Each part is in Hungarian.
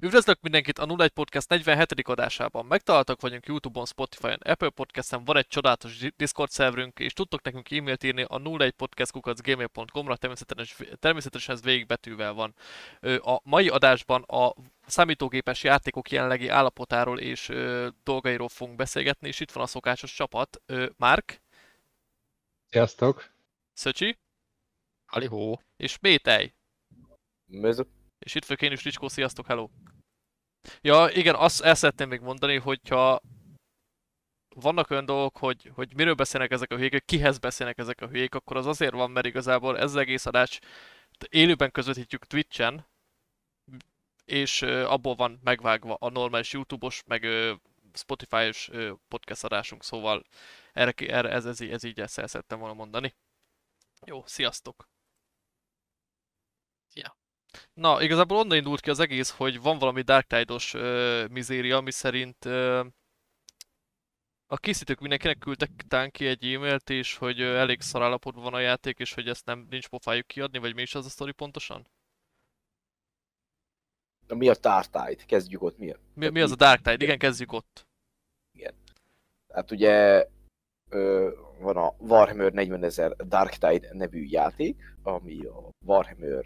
Üdvözlök mindenkit a 01 Podcast 47. adásában. Megtaláltak vagyunk Youtube-on, Spotify-on, Apple Podcast-en, van egy csodálatos Discord szerverünk, és tudtok nekünk e-mailt írni a 01podcast.gmail.com-ra, természetesen, természetesen ez végigbetűvel van. A mai adásban a számítógépes játékok jelenlegi állapotáról és dolgairól fogunk beszélgetni, és itt van a szokásos csapat. Márk. Sziasztok. Szöcsi. Halihó. És Métej. Mező. És itt vagyok én is, Ricskó, sziasztok, hello! Ja, igen, azt el szeretném még mondani, hogyha vannak olyan dolgok, hogy, hogy miről beszélnek ezek a hülyék, hogy kihez beszélnek ezek a hülyék, akkor az azért van, mert igazából ez az egész adás élőben közvetítjük Twitch-en, és abból van megvágva a normális YouTube-os, meg Spotify-os podcast adásunk, szóval erre, erre ez, ez, ez így ezt el szerettem volna mondani. Jó, sziasztok! Na, igazából onnan indult ki az egész, hogy van valami Dark Tide-os uh, mizéria, ami szerint uh, a készítők mindenkinek küldtek tán ki egy e-mailt, és hogy uh, elég szar állapotban van a játék, és hogy ezt nem nincs pofájuk kiadni, vagy mi is az a sztori pontosan? Na, mi a Dark Tide? Kezdjük ott, mi? Mi, mi az a Dark Tide? Igen, kezdjük ott. Igen. Hát ugye ö, van a Warhammer 40 ezer Dark Tide nevű játék, ami a Warhammer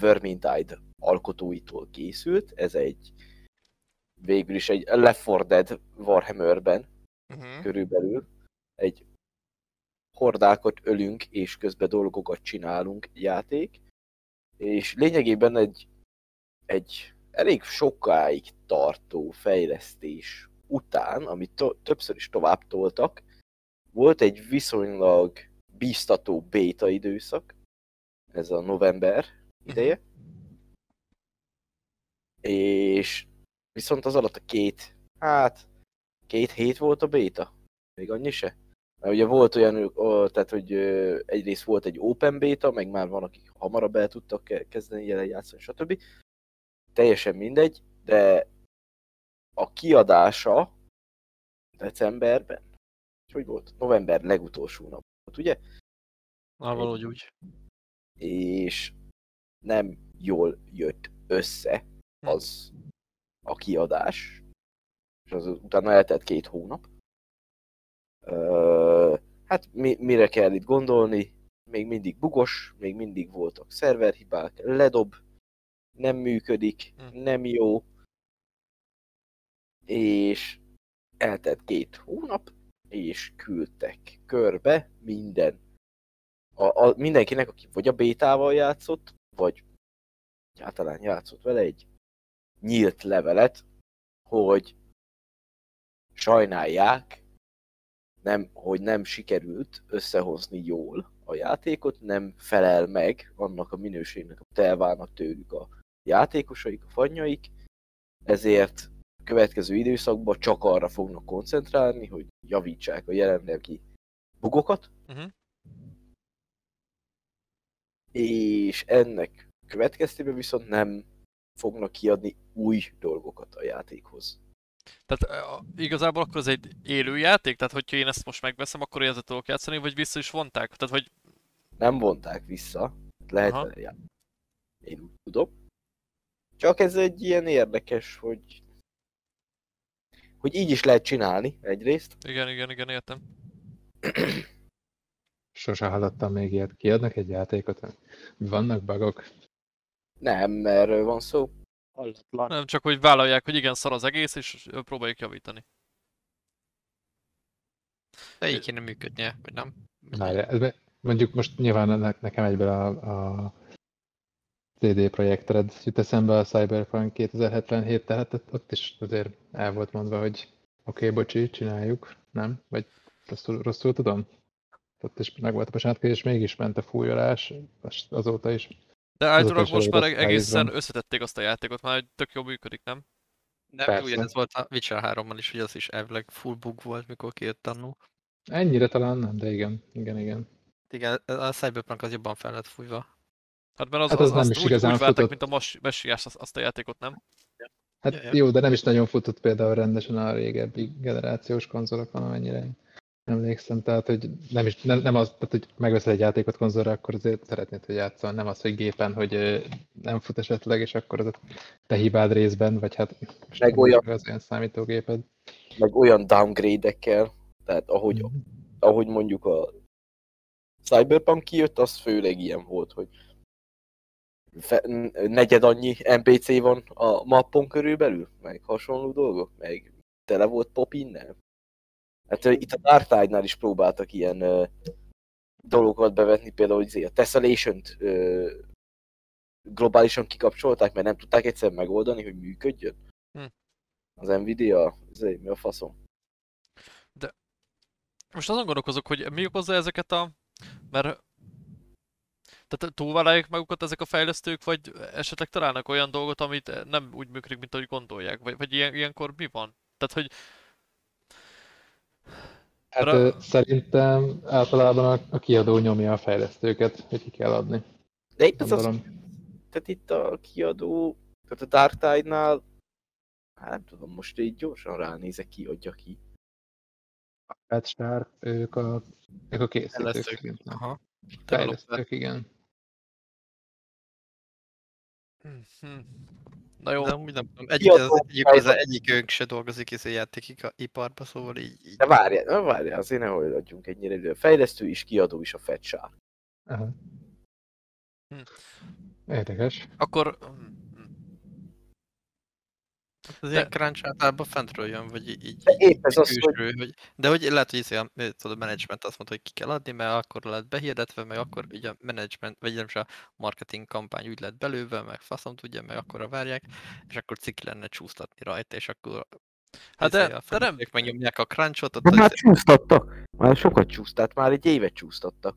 Vermintide alkotóitól készült. Ez egy végül is egy Left 4 Dead Warhammerben uh-huh. körülbelül. Egy hordákat ölünk, és közben dolgokat csinálunk játék. És lényegében egy, egy elég sokáig tartó fejlesztés után, amit to- többször is tovább toltak, volt egy viszonylag bíztató béta időszak, ez a november ideje. Uh-huh. És viszont az alatt a két, hát két hét volt a béta. Még annyi se? Mert ugye volt olyan, tehát hogy egyrészt volt egy open beta, meg már van, akik hamarabb el tudtak kezdeni jelen játszani, stb. Teljesen mindegy, de a kiadása decemberben, hogy volt? November legutolsó nap volt, ugye? Na, valahogy úgy és nem jól jött össze hm. az a kiadás, és az utána eltelt két hónap. Uh, hát mi, mire kell itt gondolni? Még mindig bugos, még mindig voltak szerverhibák, ledob, nem működik, hm. nem jó, és eltelt két hónap, és küldtek körbe minden a, a, mindenkinek, aki vagy a bétával játszott, vagy általán játszott vele egy nyílt levelet, hogy sajnálják, nem, hogy nem sikerült összehozni jól a játékot, nem felel meg annak a minőségnek, amit elvárnak tőlük a játékosaik, a fannyaik, ezért a következő időszakban csak arra fognak koncentrálni, hogy javítsák a jelenlegi bugokat, uh-huh és ennek következtében viszont nem fognak kiadni új dolgokat a játékhoz. Tehát igazából akkor ez egy élő játék? Tehát hogyha én ezt most megveszem, akkor ezzel tudok játszani, vagy vissza is vonták? Tehát hogy... Nem vonták vissza. Lehet Aha. játszani. Én úgy tudom. Csak ez egy ilyen érdekes, hogy hogy így is lehet csinálni egyrészt. Igen, igen, igen, értem. Sose hallottam még ilyet. Kiadnak egy játékot? Vannak bugok? Nem, erről van szó. Hallatlan. Nem, csak hogy vállalják, hogy igen, szar az egész, és próbáljuk javítani. De így kéne működnie, vagy nem? Várja, mondjuk most nyilván nekem egyből a, a CD Projekt Red jut eszembe a Cyberpunk 2077, tehát ott is azért el volt mondva, hogy oké, okay, bocsi, csináljuk, nem? Vagy rosszul, rosszul tudom? Ott is meg volt a bocsánat, és mégis ment a fújolás, azóta is. De állítólag most már egészen összetették azt a játékot, már tök jó működik, nem? Nem, ez volt a Witcher 3-mal is, hogy az is elvileg full bug volt, mikor kijött annó. Ennyire talán nem, de igen, igen, igen. Igen, a Cyberpunk az jobban fel lett fújva. Hát mert az, hát az, az, nem is úgy, igazán úgy váltak, mint a Messiás azt, azt a játékot, nem? Hát ja, ja. jó, de nem is nagyon futott például rendesen a régebbi generációs konzolokon, amennyire emlékszem, tehát hogy nem, is, nem, nem az, tehát, hogy megveszel egy játékot konzolra, akkor azért szeretnéd, hogy játszol, nem az, hogy gépen, hogy nem fut esetleg, és akkor az a te hibád részben, vagy hát meg olyan, az olyan számítógéped. Meg olyan downgrade-ekkel, tehát ahogy, mm. ahogy mondjuk a Cyberpunk kijött, az főleg ilyen volt, hogy fe, negyed annyi NPC van a mappon körülbelül, meg hasonló dolgok, meg tele volt pop innen. Hát itt a Dark Tide-nál is próbáltak ilyen uh, dolgokat bevetni, például hogy a Tessellation-t globálisan kikapcsolták, mert nem tudták egyszer megoldani, hogy működjön. Hm. Az Nvidia, izé, mi a faszom. De most azon gondolkozok, hogy mi okozza ezeket a... Mert tehát túlvállalják magukat ezek a fejlesztők, vagy esetleg találnak olyan dolgot, amit nem úgy működik, mint ahogy gondolják? Vagy, vagy ilyen, ilyenkor mi van? Tehát, hogy Hát Ra... szerintem általában a, a kiadó nyomja a fejlesztőket, hogy ki kell adni. De itt az, az tehát itt a kiadó, tehát a Dark Tide-nál, hát nem tudom, most így gyorsan ránézek ki, adja ki. A Pet Shark, ők a, ők a készítők. Aha. Fejlesztők, igen. Hm. Na jó. De amúgy nem tudom. Egyik, az, egyik, az egyik ők se dolgozik ez a játékiparba, szóval így... így... De várjál, várjál, azért ne adjunk ennyire idő. Fejlesztő is, kiadó is a. Aha. Hm. Érdekes. Akkor az ilyen crunch általában fentről jön, vagy így, de épp ez az, külső, hogy... hogy... De hogy lehet, hogy izé a, tudod, a management azt mondta, hogy ki kell adni, mert akkor lehet behirdetve, meg akkor ugye a management, vagy nem a marketing kampány úgy lett belőve, meg faszom tudja, meg akkor várják, és akkor ciki lenne csúsztatni rajta, és akkor Hát de, izé de nem... Megnyomják a crunchot. De már csúsztattak. Már sokat csúsztat, már egy évet csúsztattak.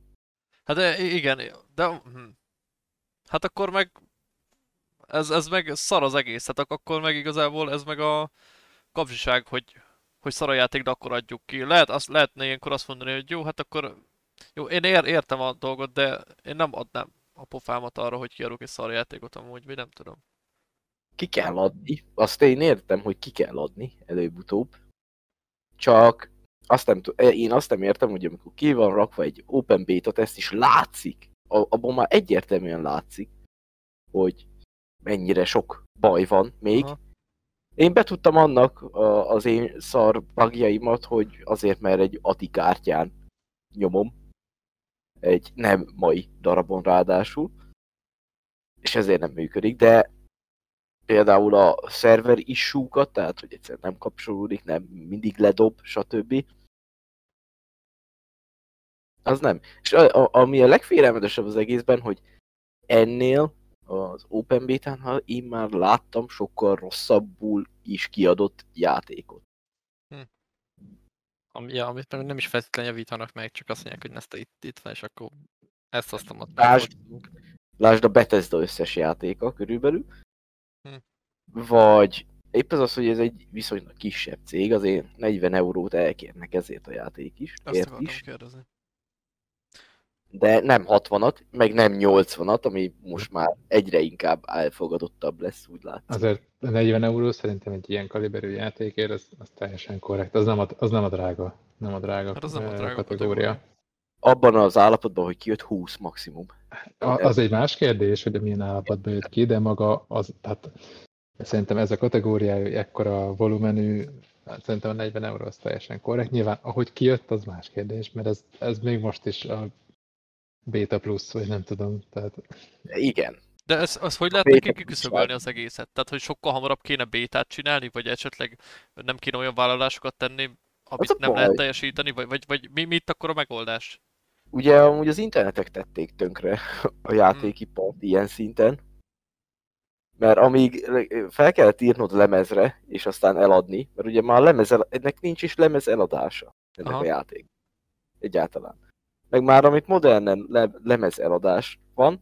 Hát de igen, de... Hm. Hát akkor meg ez, ez meg szar az egész, tehát akkor meg igazából ez meg a kapcsiság, hogy, hogy szar a játék, de akkor adjuk ki. Lehet, azt, lehetne ilyenkor azt mondani, hogy jó, hát akkor jó, én ér, értem a dolgot, de én nem adnám a pofámat arra, hogy kiadok egy szar játékot amúgy, vagy nem tudom. Ki kell adni, azt én értem, hogy ki kell adni előbb-utóbb. Csak azt nem én azt nem értem, hogy amikor ki van rakva egy open beta ezt is látszik, abban már egyértelműen látszik, hogy mennyire sok baj van még. Aha. Én betudtam annak az én szar bugjaimat, hogy azért, mert egy ATI kártyán nyomom. Egy nem mai darabon ráadásul. És ezért nem működik, de például a szerver issue tehát hogy egyszer nem kapcsolódik, nem mindig ledob, stb. Az nem. És a, a, ami a legfélelmetesebb az egészben, hogy ennél az Open Beta-n, ha én már láttam sokkal rosszabbul is kiadott játékot. Hm. Ami, ja, amit nem is feltétlenül javítanak meg, csak azt mondják, hogy ezt itt, itt van, és akkor ezt azt a lásd, lásd a Bethesda összes játéka körülbelül. Hm. Vagy épp az az, hogy ez egy viszonylag kisebb cég, azért 40 eurót elkérnek ezért a játék is. Azt is. kérdezni de nem 60-at, meg nem 80-at, ami most már egyre inkább elfogadottabb lesz, úgy látszik. Azért 40 euró szerintem egy ilyen kaliberű játékért, az, az teljesen korrekt. Az nem a, az nem a drága, nem a drága, hát az nem a drága kategória. Abban az állapotban, hogy kijött 20 maximum. A, az egy más kérdés, hogy milyen állapotban jött ki, de maga az, tehát szerintem ez a kategóriája ekkora volumenű, hát szerintem a 40 euró az teljesen korrekt. Nyilván, ahogy kijött, az más kérdés, mert ez, ez még most is a Beta plusz, vagy nem tudom. Tehát... Igen. De ez, az hogy lehet neki kiküszöbölni az egészet? Tehát, hogy sokkal hamarabb kéne bétát csinálni, vagy esetleg nem kéne olyan vállalásokat tenni, amit nem baj. lehet teljesíteni, vagy, vagy, vagy mi, mit akkor a megoldás? Ugye amúgy az internetek tették tönkre a játékipart hmm. ilyen szinten, mert amíg fel kellett írnod lemezre, és aztán eladni, mert ugye már lemez, ennek nincs is lemez eladása, ennek Aha. a játék. Egyáltalán meg már amit modernen le, lemez eladás van,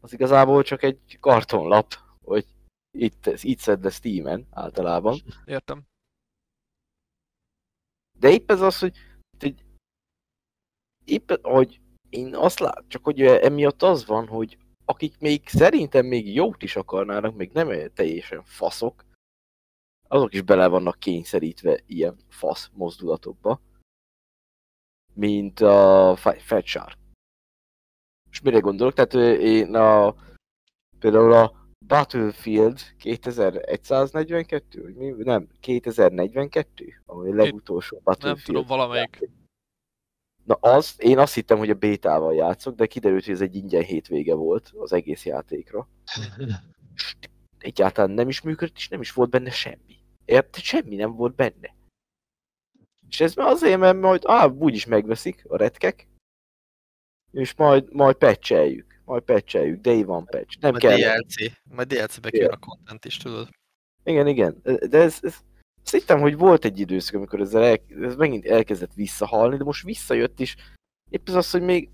az igazából csak egy kartonlap, hogy itt, itt szed le Steam-en általában. Értem. De épp ez az, hogy, hogy épp, hogy én azt lát, csak hogy emiatt az van, hogy akik még szerintem még jót is akarnának, még nem teljesen faszok, azok is bele vannak kényszerítve ilyen fasz mozdulatokba. Mint a Fat Shark. És mire gondolok? Tehát én a, például a Battlefield 2142, vagy mi? Nem, 2042, ami a legutolsó Battlefield. Nem tudom, valamelyik. Na az, én azt hittem, hogy a bétával játszok, de kiderült, hogy ez egy ingyen hétvége volt az egész játékra. Egyáltalán nem is működött, és nem is volt benne semmi. Érted? Semmi nem volt benne. És ez azért, mert majd á, úgyis megveszik a retkek, és majd, majd pecseljük. Majd pecseljük, de van patch. Nem majd kell. DLC. Majd DLC-be kijön a content is, tudod. Igen, igen. De ez, ez azt hittem, hogy volt egy időszak, amikor ezzel el, ez megint elkezdett visszahalni, de most visszajött is. Épp az az, hogy még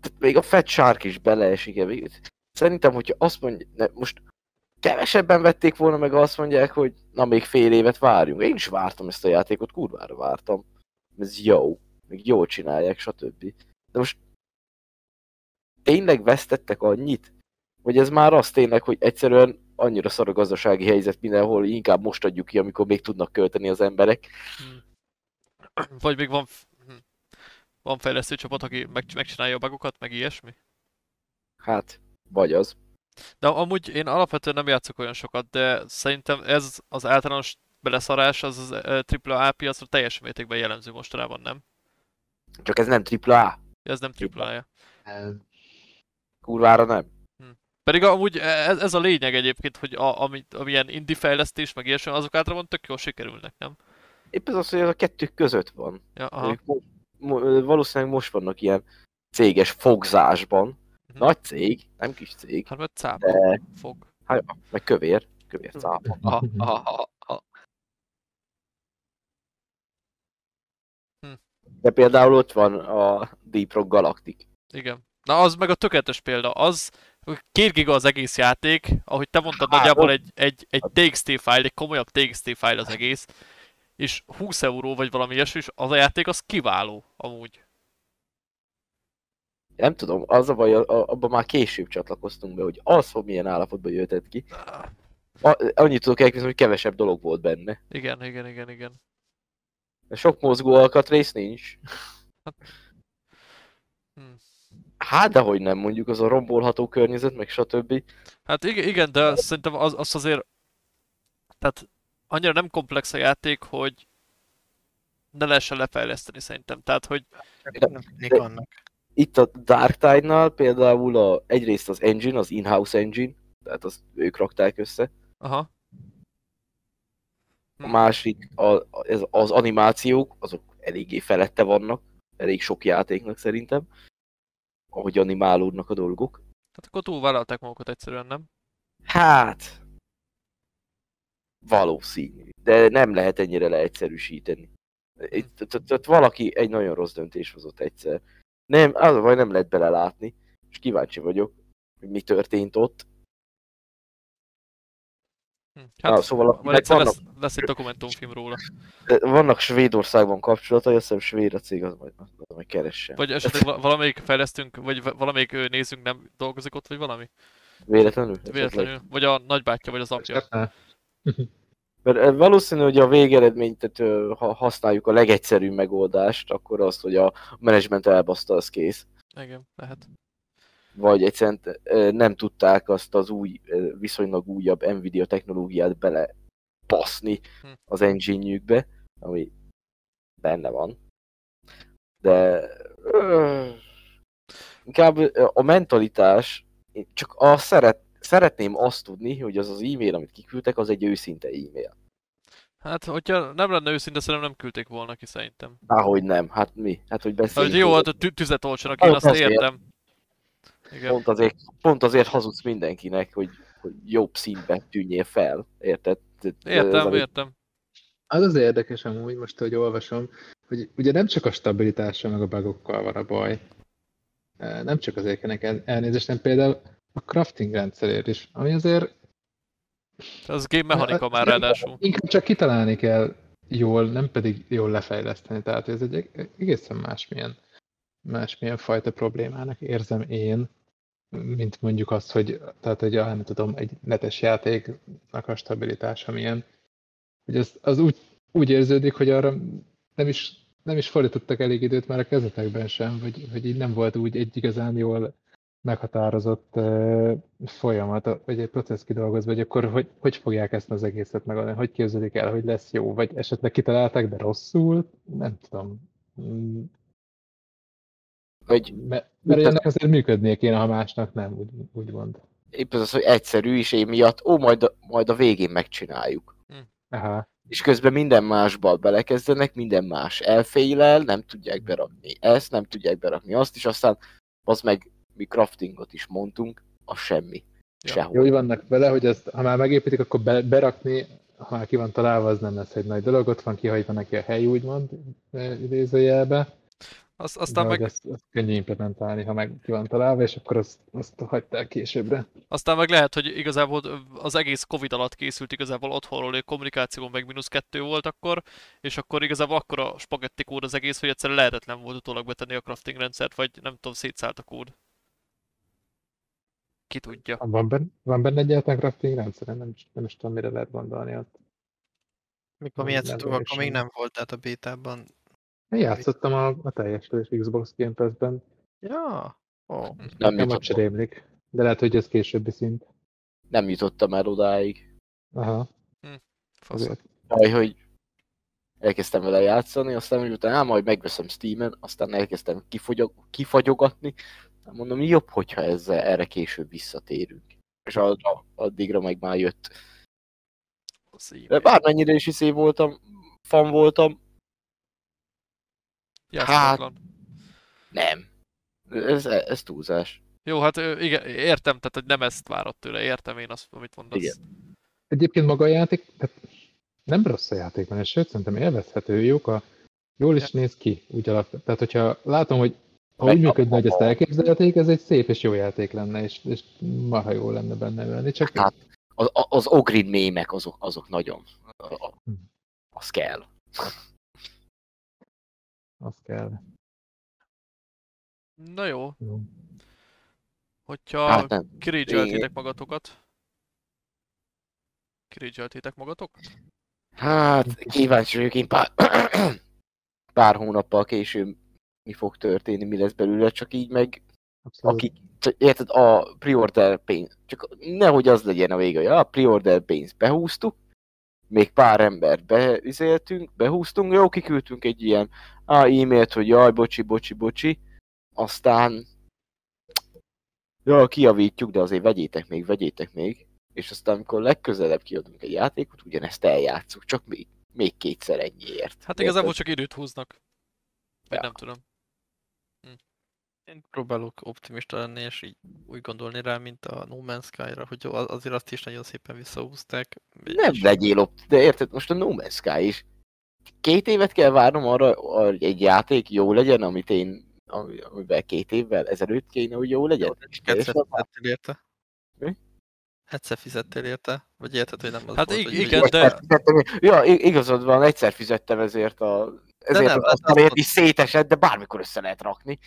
tehát még a Fat Shark is beleesik. Szerintem, hogyha azt mondja, ne, most kevesebben vették volna meg azt mondják, hogy na még fél évet várjunk. Én is vártam ezt a játékot, kurvára vártam. Ez jó, még jól csinálják, stb. De most tényleg vesztettek annyit? Vagy ez már az tényleg, hogy egyszerűen annyira szar a gazdasági helyzet mindenhol, inkább most adjuk ki, amikor még tudnak költeni az emberek. Hmm. Vagy még van, hm, van fejlesztő csapat, aki meg, megcsinálja a bugokat, meg ilyesmi? Hát, vagy az. De amúgy én alapvetően nem játszok olyan sokat, de szerintem ez az általános beleszarás az az AAA piacra teljes mértékben jellemző mostanában, nem? Csak ez nem AAA. Ez nem AAA-ja. Kurvára nem. Hm. Pedig amúgy ez, ez a lényeg egyébként, hogy a, amit, amilyen indie fejlesztés, meg ilyesmi, azok általában tök jól sikerülnek, nem? Épp ez az, hogy ez a kettő között van. Ja, aha. Mo- mo- valószínűleg most vannak ilyen céges fogzásban, Uh-huh. Nagy cég, nem kis cég. Hát mert cápa de... fog. Hát, meg kövér. Kövér cápa. Ha, ha, ha, ha. Hm. De például ott van a Deep Rock Galactic. Igen. Na az meg a tökéletes példa. Az, két giga az egész játék, ahogy te mondtad, hát, nagyjából egy, egy, egy TXT file, egy komolyabb TXT file az egész, és 20 euró vagy valami ilyesmi, és az a játék az kiváló amúgy nem tudom, az a baj, abban már később csatlakoztunk be, hogy az, hogy milyen állapotban jöhetett ki. A, annyit tudok elképzelni, hogy kevesebb dolog volt benne. Igen, igen, igen, igen. Sok mozgó alkatrész nincs. Hát, hmm. hát, de hogy nem, mondjuk az a rombolható környezet, meg stb. Hát igen, igen de szerintem az, az azért... Tehát annyira nem komplex a játék, hogy ne lehessen lefejleszteni szerintem. Tehát, hogy... De, de, itt a Dark Tide-nál például a, egyrészt az engine, az in-house engine, tehát azt ők rakták össze. Aha. A másik, a, ez, az animációk, azok eléggé felette vannak, elég sok játéknak szerintem, ahogy animálódnak a dolgok. Hát akkor túlvállalták magukat egyszerűen, nem? Hát... Valószínű, de nem lehet ennyire leegyszerűsíteni. Itt, valaki egy nagyon rossz döntés hozott egyszer. Nem, az a baj, nem lehet belelátni, és kíváncsi vagyok, hogy mi történt ott. Hm, hát, Na, szóval egyszer vannak, lesz, lesz egy dokumentumfilm róla. Vannak Svédországban kapcsolatai, azt hiszem svéd a cég, az majd, az majd keressen. Vagy esetleg valamelyik fejlesztünk, vagy valamelyik nézünk nem dolgozik ott, vagy valami? Véletlenül? Véletlenül. Esetleg. Vagy a nagybátyja, vagy az apja. Mert valószínű, hogy a végeredményt, tehát ha használjuk a legegyszerűbb megoldást, akkor azt, hogy a menedzsment elbaszta, az kész. Igen, lehet. Vagy egyszerűen nem tudták azt az új, viszonylag újabb Nvidia technológiát bele passzni hm. az engine ami benne van. De inkább a mentalitás, csak a szeret, szeretném azt tudni, hogy az az e-mail, amit kiküldtek, az egy őszinte e-mail. Hát, hogyha nem lenne őszinte, szerintem nem küldték volna ki szerintem. Ahogy nem, hát mi? Hát, hogy beszéljünk. Hát, jó, hát a tüzet olcsanak, én azt azért. értem. Igen. Pont, azért, pont azért hazudsz mindenkinek, hogy, hogy jobb színbe tűnjél fel, érted? Értem, Ez, értem. Az az érdekes amúgy, most, hogy olvasom, hogy ugye nem csak a stabilitással, meg a bugokkal van a baj. Nem csak az ékenek elnézést, nem például a crafting rendszerért is, ami azért... Ez game mechanika hát, már ráadásul. Inkább csak kitalálni kell jól, nem pedig jól lefejleszteni. Tehát ez egy egészen másmilyen, másmilyen fajta problémának érzem én, mint mondjuk azt, hogy, tehát egy, nem tudom, egy netes játéknak a stabilitása milyen. Hogy az, az úgy, úgy érződik, hogy arra nem is, nem is fordítottak elég időt már a kezdetekben sem, vagy, vagy így nem volt úgy egy igazán jól meghatározott uh, folyamat, vagy egy processz kidolgozva, hogy akkor hogy, hogy fogják ezt az egészet megoldani, hogy képzelik el, hogy lesz jó, vagy esetleg kitalálták, de rosszul, nem tudom. Mm. Vagy, mert, mert ennek azért működnie kéne, ha másnak nem, úgy, úgy mond. Épp az, hogy egyszerű is, én miatt, ó, majd a, majd a végén megcsináljuk. Aha. És közben minden másba belekezdenek, minden más elfélel, nem tudják berakni ezt, nem tudják berakni azt, és aztán az meg mi craftingot is mondtunk, a semmi. Ja. Sehol. Jó, úgy vannak vele, hogy ezt, ha már megépítik, akkor be, berakni, ha már ki van találva, az nem lesz egy nagy dolog, ott van kihagyva neki a hely, úgymond, eh, idézőjelbe. Az, De aztán hogy meg, ezt, ezt könnyű implementálni, ha meg ki van találva, és akkor azt, azt hagyták későbbre. aztán meg lehet, hogy igazából az egész Covid alatt készült igazából otthonról, hogy kommunikáció meg mínusz kettő volt akkor, és akkor igazából akkor a spagetti kód az egész, hogy egyszerűen lehetetlen volt utólag betenni a crafting rendszert, vagy nem tudom, szétszállt a kód. Ki tudja. Van benne, van benne egyáltalán crafting rendszer? Nem, is- nem is tudom, mire lehet gondolni ott. Mikor mi nem akkor még nem volt, tehát a bétában. Én játszottam a, a teljes Xbox Game Pass-ben, Ja, ó. Nem, nem ott rémlik. De lehet, hogy ez későbbi szint. nem jutottam el odáig. Aha, azért. Baj, hogy elkezdtem vele játszani, aztán miután á, majd megveszem Steam-en, aztán elkezdtem kifogyog, kifagyogatni. Hát Mondom, jobb, hogyha ezzel erre később visszatérünk. És adra, addigra meg már jött. De bármennyire is izé voltam, fan voltam, Játszhatatlan. nem. Ez, ez túlzás. Jó, hát igen, értem, tehát hogy nem ezt várod tőle, értem én azt, amit mondasz. Igen. Egyébként maga a játék, tehát nem rossz a játék, mert sőt, szerintem élvezhető, jók a, jól is néz ki, úgy alap. Tehát, hogyha látom, hogy ha úgy működne, hogy ezt elképzelték, ez egy szép és jó játék lenne, és, és marha jó lenne benne lenni, csak Hát, az, az Ogrin mémek azok, azok nagyon. a- a- Hm. Az kell. az kell. Na jó, Jó. hogyha Hát kirage magatokat. kirage magatok? Hát, kíváncsi vagyok én pár, pár hónappal később mi fog történni, mi lesz belőle, csak így meg, Abszolút. akik, csak érted, a pre-order pénz, csak nehogy az legyen a vége, hogy a pre-order pénzt behúztuk, még pár embert beüzeltünk, behúztunk, jó, kiküldtünk egy ilyen á, e-mailt, hogy jaj, bocsi, bocsi, bocsi, aztán ja, kijavítjuk, de azért vegyétek még, vegyétek még, és aztán amikor legközelebb kiadunk egy játékot, ugyanezt eljátszuk, csak még, még kétszer ennyiért. Hát igazából csak időt húznak. Vagy Ja. nem tudom. Én próbálok optimista lenni, és így úgy gondolni rá, mint a No Man's Sky-ra, hogy azért azt is nagyon szépen visszahúzták. Nem és- legyél opt, de érted, most a No Man's Sky is. Két évet kell várnom arra, hogy egy játék jó legyen, amit én, ami- amivel két évvel ezelőtt kéne, hogy jó legyen. Jó, fizettél érte. Mi? Egyszer fizettél érte? Vagy érted, hogy nem az Hát volt, igen, de- Ja, igazad van, egyszer fizettem ezért a... Ezért nem, az hát asztalért azt is szétesett, de bármikor össze lehet rakni.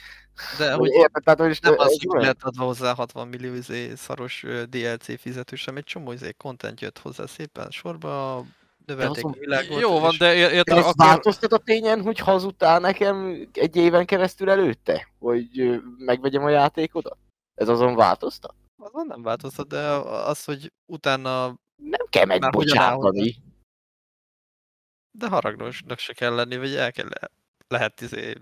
De Hogy érted, tehát, hogy nem az, hogy lehet adva hozzá 60 millió izé, szaros DLC fizető, sem egy csomó izé, content jött hozzá szépen sorba, növelték a világot. Jó van, de ér- De érted, ez akkor... változtat a tényen, hogy hazudtál nekem egy éven keresztül előtte? Hogy megvegyem a játékodat? Ez azon változtat? Azon nem változtat, de az, hogy utána, Nem kell megbocsátani. De haragnosnak se kell lenni, vagy el kell, lehet izé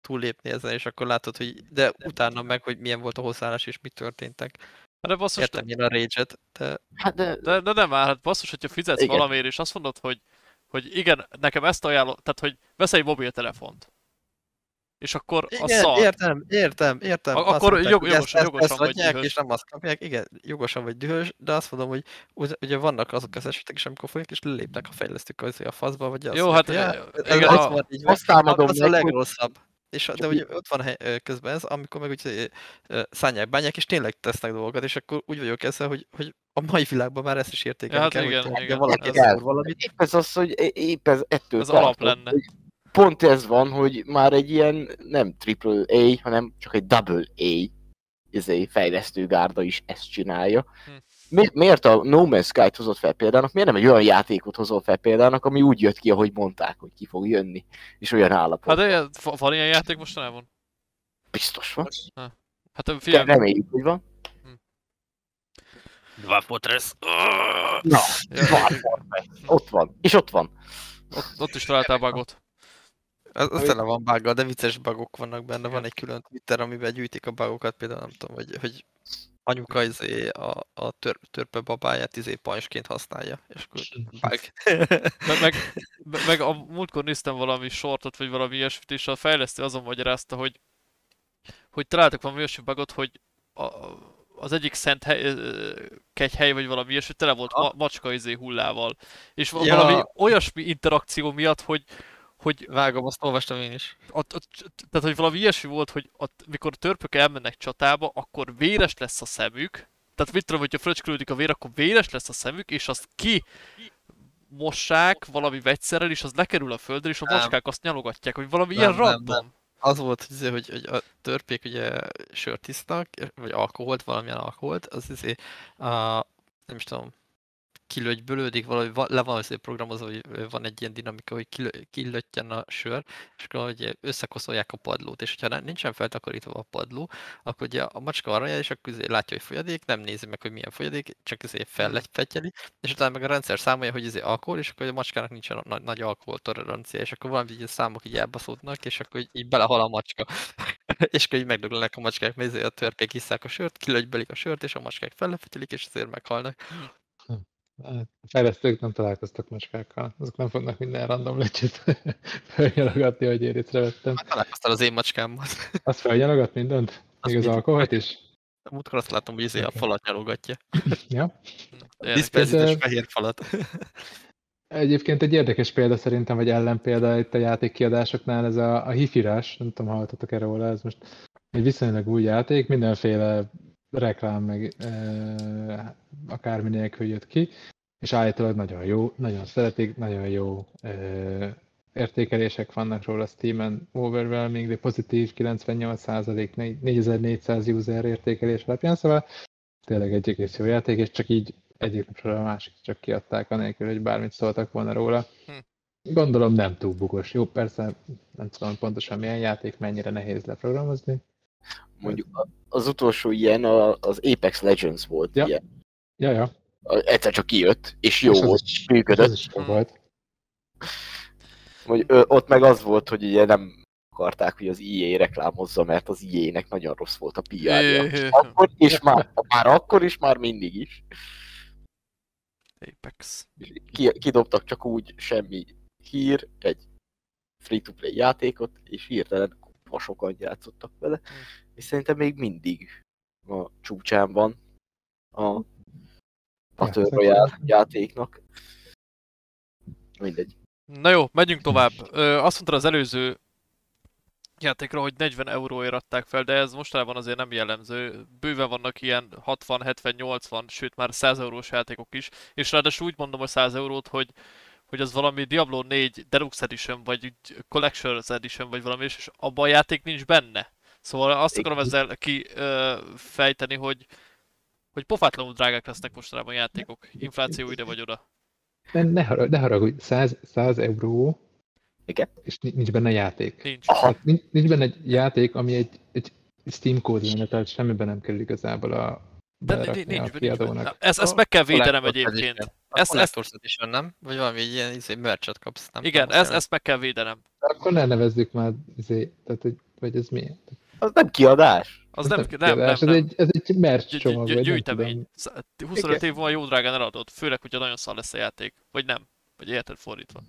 túllépni ezen, és akkor látod, hogy de utána meg, hogy milyen volt a hozzáállás, és mi történtek. De basszus, Értem én a rage de Hát de, de, de nem áll, hát basszus, hogyha fizetsz Igen. valamiért, és azt mondod, hogy, hogy igen, nekem ezt ajánlom, tehát hogy veszel egy mobiltelefont. És akkor a Igen, szar. értem, értem, értem. A- akkor mondták, jog- hogy jogos- ezt, ezt, jogosan ezt vagy dühös. és nem azt kapják. Igen, jogosan vagy dühös, de azt mondom, hogy ugye, vannak azok az esetek is, amikor fogják, és lelépnek a fejlesztők közé a faszba, vagy azt Jó, hát, hogy, ö, "Ja, ez igen, az a- van így, azt támadom az a legrosszabb. És, de ugye ott van hely, közben ez, amikor meg úgy ö, szányák, bányák, és tényleg tesznek dolgokat, és akkor úgy vagyok ezzel, hogy, hogy a mai világban már ezt is értékelni Ja, hát kell, igen, hogy igen, valaki ez- valamit. épp ez az, hogy épp ez ettől Ez alap tartok, lenne. hogy Pont ez van, hogy már egy ilyen nem triple A, hanem csak egy double A izé, fejlesztő gárda is ezt csinálja. Hm. Mi, miért a No Man's Sky-t hozott fel példának, miért nem egy olyan játékot hozol fel példának, ami úgy jött ki, ahogy mondták, hogy ki fog jönni, és olyan állapot. Hát de ilyen- va- van ilyen játék mostanában? Biztos van. Hát Figyelj, figyelj, reméljük, hogy van. Dwarf Fortress. Na, Ja, van, ott van. És ott van. ott, ott is találtál bugot. Az, az tele van buggal, de vicces bugok vannak benne. Van egy külön Twitter, amiben gyűjtik a bugokat, például nem tudom, hogy, hogy anyuka izé a, a tör, törpe babáját izé pajsként használja, és akkor bug. Meg, meg, me- meg a múltkor néztem valami sortot, vagy valami ilyesmit, és a fejlesztő azon magyarázta, hogy, hogy találtak valami olyasmi bugot, hogy a, az egyik szent hely, kegyhely, vagy valami ilyesmi, tele volt ma, macska izé hullával. És Ja. valami olyasmi interakció miatt, hogy, hogy Vágom, azt olvastam én is. ott, ott, tehát, hogy valami ilyesmi volt, hogy ott, mikor törpök elmennek csatába, akkor véres lesz a szemük. Tehát mit tudom, hogyha fröcskülődik a vér, akkor véres lesz a szemük, és azt ki mossák valami vegyszerrel, és az lekerül a földre, és a Nem. macskák azt nyalogatják, hogy valami Nem, ilyen nem, random. Az volt, hogy, izé, hogy, hogy a törpék ugye sört isznak, vagy alkoholt, valamilyen alkoholt, az izé, a, nem is tudom, kilögybölődik, valahogy va- le van azért programozva, hogy van egy ilyen dinamika, hogy kilö- kilöttyen a sör, és akkor ugye összekoszolják a padlót, és hogyha nincsen feltakarítva a padló, akkor ugye a macska arra jár, és akkor izé látja, hogy folyadék, nem nézi meg, hogy milyen folyadék, csak azért fellefetyeli, és utána meg a rendszer számolja, hogy izé alkohol, és akkor a macskának nincsen nagy, nagy alkohol tolerancia, és akkor valami így a számok így elbaszódnak, és akkor így, így belehal a macska. és akkor így megdöglenek a macskák, mert izé a törpék isszák a sört, kilögybelik a sört, és a macskák fellefetyelik, és azért meghalnak. A fejlesztők nem találkoztak macskákkal. Azok nem fognak minden random lecsét felnyalogatni, hogy én észrevettem. Hát találkoztál az én macskámmal. Azt felnyalogat mindent? Még az mind- alkoholt is? Múltkor azt látom, hogy izé a falat nyalogatja. Ja. Diszperzites fehér falat. Egyébként egy érdekes példa szerintem, vagy ellenpélda itt a játék kiadásoknál, ez a, a hifirás, nem tudom, hallottatok erre róla, ez most egy viszonylag új játék, mindenféle reklám, meg e, akármi nélkül jött ki, és állítólag nagyon jó, nagyon szeretik, nagyon jó e, értékelések vannak róla Steam-en, overwhelmingly pozitív, 98%, 4400 user értékelés alapján, szóval tényleg egy egész jó játék, és csak így egyik napról a másik csak kiadták, anélkül, hogy bármit szóltak volna róla. Hm. Gondolom nem túl bugos. Jó, persze nem tudom pontosan milyen játék, mennyire nehéz leprogramozni. Mondjuk az utolsó ilyen az Apex Legends volt Ja. ilyen. Ja, ja. Egyszer csak kijött, és jó És volt, is- működött. Ez is jó volt. Ö, ott meg az volt, hogy ugye nem akarták, hogy az EA reklámozza, mert az EA-nek nagyon rossz volt a PR-ja. Akkor, és már, már akkor is, már mindig is. Apex. Ki, kidobtak csak úgy semmi hír, egy free-to-play játékot, és hirtelen ha sokan játszottak vele. És szerintem még mindig a csúcsán van a Battle Ja, Royale szerintem. játéknak. Mindegy. Na jó, megyünk tovább. Ö, azt mondta az előző játékra, hogy 40 euróért adták fel, de ez mostanában azért nem jellemző. Bőven vannak ilyen 60, 70, 80, sőt már 100 eurós játékok is, és ráadásul úgy mondom a 100 eurót, hogy hogy az valami Diablo 4 Deluxe Edition, vagy Collector's Edition, vagy valami, és abban a játék nincs benne. Szóval azt akarom ezzel kifejteni, hogy hogy pofátlanul drágák lesznek mostanában játékok. Infláció ide vagy oda. Ne, ne, harag, ne haragudj, 100, 100 euró, Igen? és ni- nincs benne játék. Nincs. Hát nincs, nincs benne egy játék, ami egy, egy Steam kód lenne, tehát semmiben nem kerül igazából a De nincs, nincs, a nincs, kiadónak. nincs. Ezt, ezt meg kell védenem egyébként. Ezt, ezt, Edition, nem? Vagy valami egy ilyen izé, merchet kapsz, nem igen, azt ezt, ezt meg kell védenem. De akkor ne nevezzük már, izé, tehát, hogy, vagy ez mi? az nem kiadás. Az Ez nem, nem, nem, kiadás, nem. Ez egy, ez egy merch csomag, gy- gyűjtemény. tudom. Sz- 25 év múlva jó drágán eladod, főleg, hogyha nagyon szar lesz a játék. Vagy nem. Vagy érted fordítva.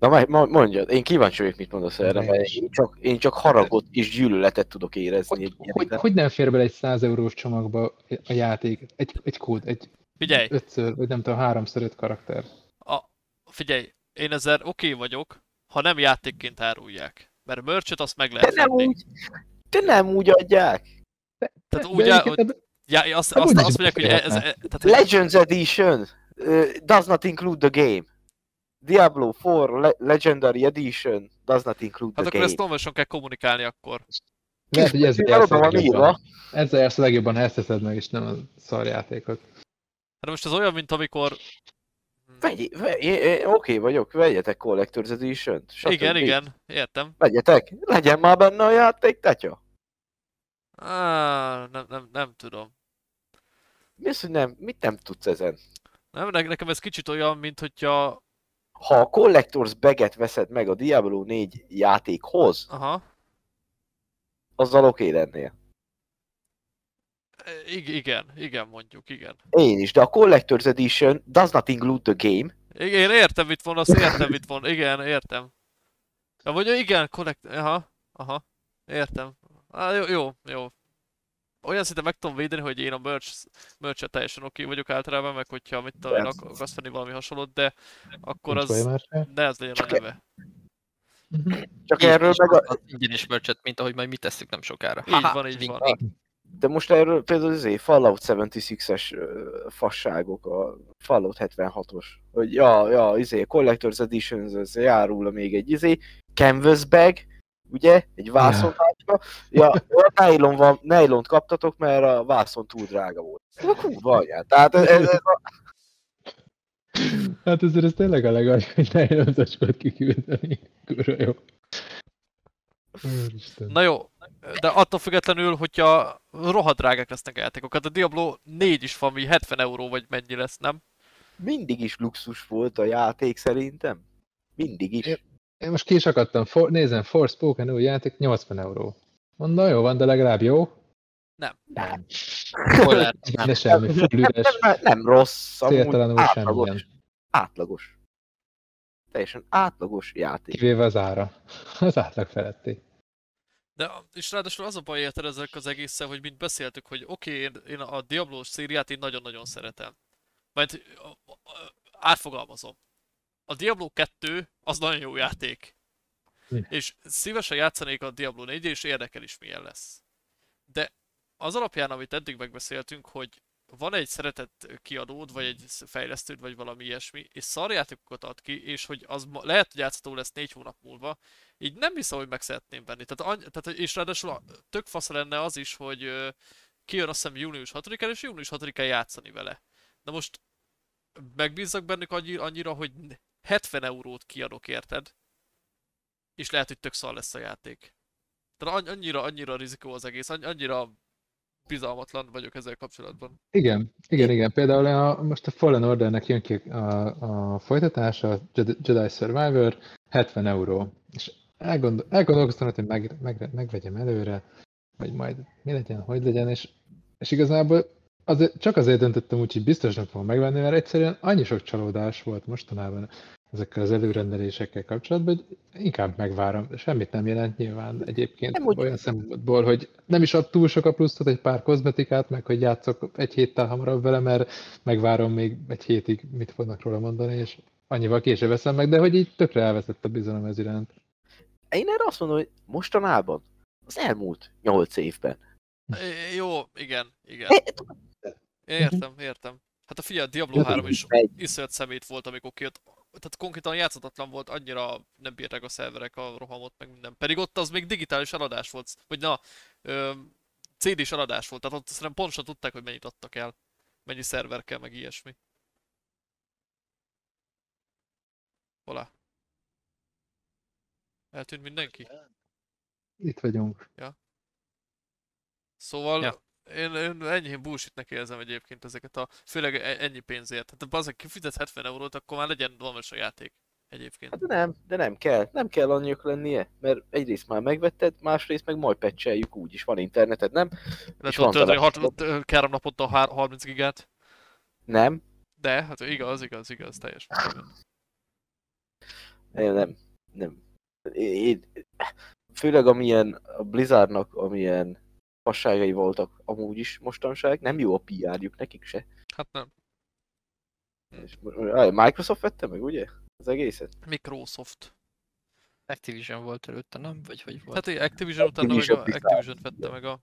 Na mondjad, én kíváncsi vagyok, mit mondasz erre, mert én csak, én csak haragot és gyűlöletet tudok érezni Hogy, hogy, hogy nem fér bele egy 100 eurós csomagba a játék? Egy, egy kód, egy Figyelj, ötször, vagy nem tudom, háromszor öt karakter. a, figyelj, én ezzel oké vagyok, ha nem játékként árulják. Mert merchet azt meg De lehet nem venni. úgy, de nem úgy adják. Tehát De úgy, egyébként hogy, já, azt, Hát azt, azt mondják, hogy ez, ez, tehát, Legends Edition uh, does not include the game. Diablo 4 Le- Legendary Edition does not include Hát the akkor game. ezt normálisan kell kommunikálni akkor. Lehet, hogy ezzel Már jársz a oda van legjobban. írva. Ezzel jársz a legjobban, ha ezt teszed meg, és nem a szarjátékot. Hát most ez olyan, mint amikor... Vegy, oké vagyok, vegyetek Collector's Edition-t. stb. Igen, igen, értem. Vegyetek, legyen már benne a játék, tetya. Á, nem, nem, nem tudom. Mi az, hogy nem, mit nem tudsz ezen? Nem, ne- nekem ez kicsit olyan, mint hogyha... Ha a Collector's Bag-et veszed meg a Diablo 4 játékhoz, Aha. azzal oké lennél. E, ig- igen, igen mondjuk, igen. Én is, de a Collector's Edition does not include the game. Igen, értem, mit azt értem, mit von. Igen, értem. Ja, mondja, igen, collect... Aha, aha. Értem. Á, jó, jó, jó. Olyan szinte meg tudom védeni, hogy én a merch, merch teljesen oké vagyok általában, meg hogyha mit tudom, ak- akarsz venni valami hasonlót, de akkor Nincs az ne ez legyen a neve. Csak Így erről is meg a, az ingyenes merchet, mint ahogy majd mi tesszük nem sokára. Így van, így wink, van. wink. de most erről például az Fallout 76-es ö, fasságok, a Fallout 76-os, hogy ja, ja, izé, Collector's Edition, ez járul még egy izé, Canvas Bag, ugye, egy vászontáska, ja, a nylon van, nylont kaptatok, mert a vászon túl drága volt. A kurva. Tehát ez, ez, ez a, Hát ezért ez tényleg a legalja, hogy ne jön zacskot kiküldeni. Kurva jó. Úristen. Na jó, de attól függetlenül, hogyha rohadt drágák lesznek a játékok. Hát a Diablo 4 is valami 70 euró, vagy mennyi lesz, nem? mindig is luxus volt a játék szerintem. Mindig is. Én most ki is akadtam. For, nézem, Forspoken új játék 80 euró. Mondom, jó van, de legalább jó. Nem. Nem. Spoiler, nem. De semmi, Nem, üres, nem, nem rossz, amúgy átlagos. semmilyen. Átlagos. Teljesen átlagos játék. Kivéve az ára. Az átlag feletti. De és ráadásul az a baj érted ezek az egészen, hogy mint beszéltük, hogy oké, okay, én, én a Diablo szériát én nagyon-nagyon szeretem. Ö, átfogalmazom. A Diablo 2 az nagyon jó játék. Mi? És szívesen játszanék a Diablo 4 és érdekel is milyen lesz. De az alapján, amit eddig megbeszéltünk, hogy van egy szeretett kiadód, vagy egy fejlesztőd, vagy valami ilyesmi, és szarjátékokat ad ki, és hogy az ma- lehet, hogy játszható lesz négy hónap múlva, így nem hiszem, hogy meg szeretném venni. Tehát, any- tehát és ráadásul a- tök fasz lenne az is, hogy ö, kijön azt hiszem június 6-án, és június 6-án játszani vele. Na most megbízzak bennük annyi, annyira, hogy 70 eurót kiadok, érted? És lehet, hogy tök szar lesz a játék. Tehát anny- annyira, annyira rizikó az egész, anny- annyira bizalmatlan vagyok ezzel kapcsolatban. Igen, igen, igen. Például a, most a Fallen Ordernek jön ki a, a folytatása, a Jedi Survivor, 70 euró. És elgondol, elgondolkoztam, hogy meg, meg, megvegyem előre, vagy majd mi legyen, hogy legyen, és, és igazából azért, csak azért döntöttem úgy, hogy biztosnak fogom megvenni, mert egyszerűen annyi sok csalódás volt mostanában ezekkel az előrendelésekkel kapcsolatban, hogy inkább megvárom. Semmit nem jelent nyilván egyébként Nem úgy- olyan szempontból, hogy nem is ad túl sok a pluszot, egy pár kozmetikát, meg hogy játszok egy héttel hamarabb vele, mert megvárom még egy hétig, mit fognak róla mondani, és annyival később veszem meg, de hogy így tökre elveszett a bizalom ez iránt. Én erre azt mondom, hogy mostanában, az elmúlt 8 évben. É, Jó, igen, igen. Eh, Értem, értem. Hát a figyelj, Diablo Jó, 3 is iszonyat szemét volt, amikor kijött. Tehát konkrétan játszhatatlan volt, annyira nem bírták a szerverek a rohamot, meg minden. Pedig ott az még digitális eladás volt, vagy na, CD-s eladás volt, tehát ott szerintem pontosan tudták, hogy mennyit adtak el. Mennyi szerver kell, meg ilyesmi. Hola. Eltűnt mindenki? Itt vagyunk. Szóval Ja. Én, én enyhén bullshitnek érzem egyébként ezeket a, főleg e- ennyi pénzért. Hát bazeg kifizet 70 eurót, akkor már legyen valós a játék egyébként. Hát de nem, de nem kell. Nem kell annyiak lennie, mert egyrészt már megvetted, másrészt meg majd patcheljük úgy is. Van interneted, nem? Le és tudod tölteni hat- három naponta hár- 30 gigát. Nem, De, hát igaz, igaz, igaz, teljes nem, nem. nem. Én, főleg amilyen a Blizzardnak, amilyen fasságai voltak amúgy is mostanság, nem jó a PR-juk nekik se. Hát nem. És Microsoft vette meg, ugye? Az egészet? Microsoft. Activision volt előtte, nem? Vagy hogy volt? Hát Activision utána meg a. Activision vette meg a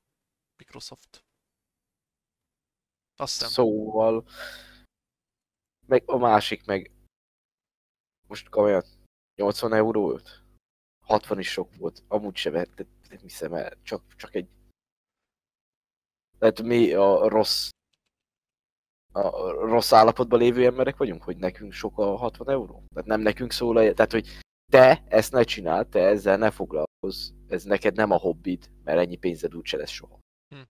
Microsoft. Azt hiszem. Szóval... Meg a másik meg... Most komolyan 80 euró volt? 60 is sok volt. Amúgy se vett. hiszem el, csak, csak egy... Tehát mi a rossz a rossz állapotban lévő emberek vagyunk, hogy nekünk sok a 60 euró? Tehát nem nekünk szól a... Tehát, hogy te ezt ne csináld, te ezzel ne foglalkozz, ez neked nem a hobbid, mert ennyi pénzed úgyse lesz soha. Hm.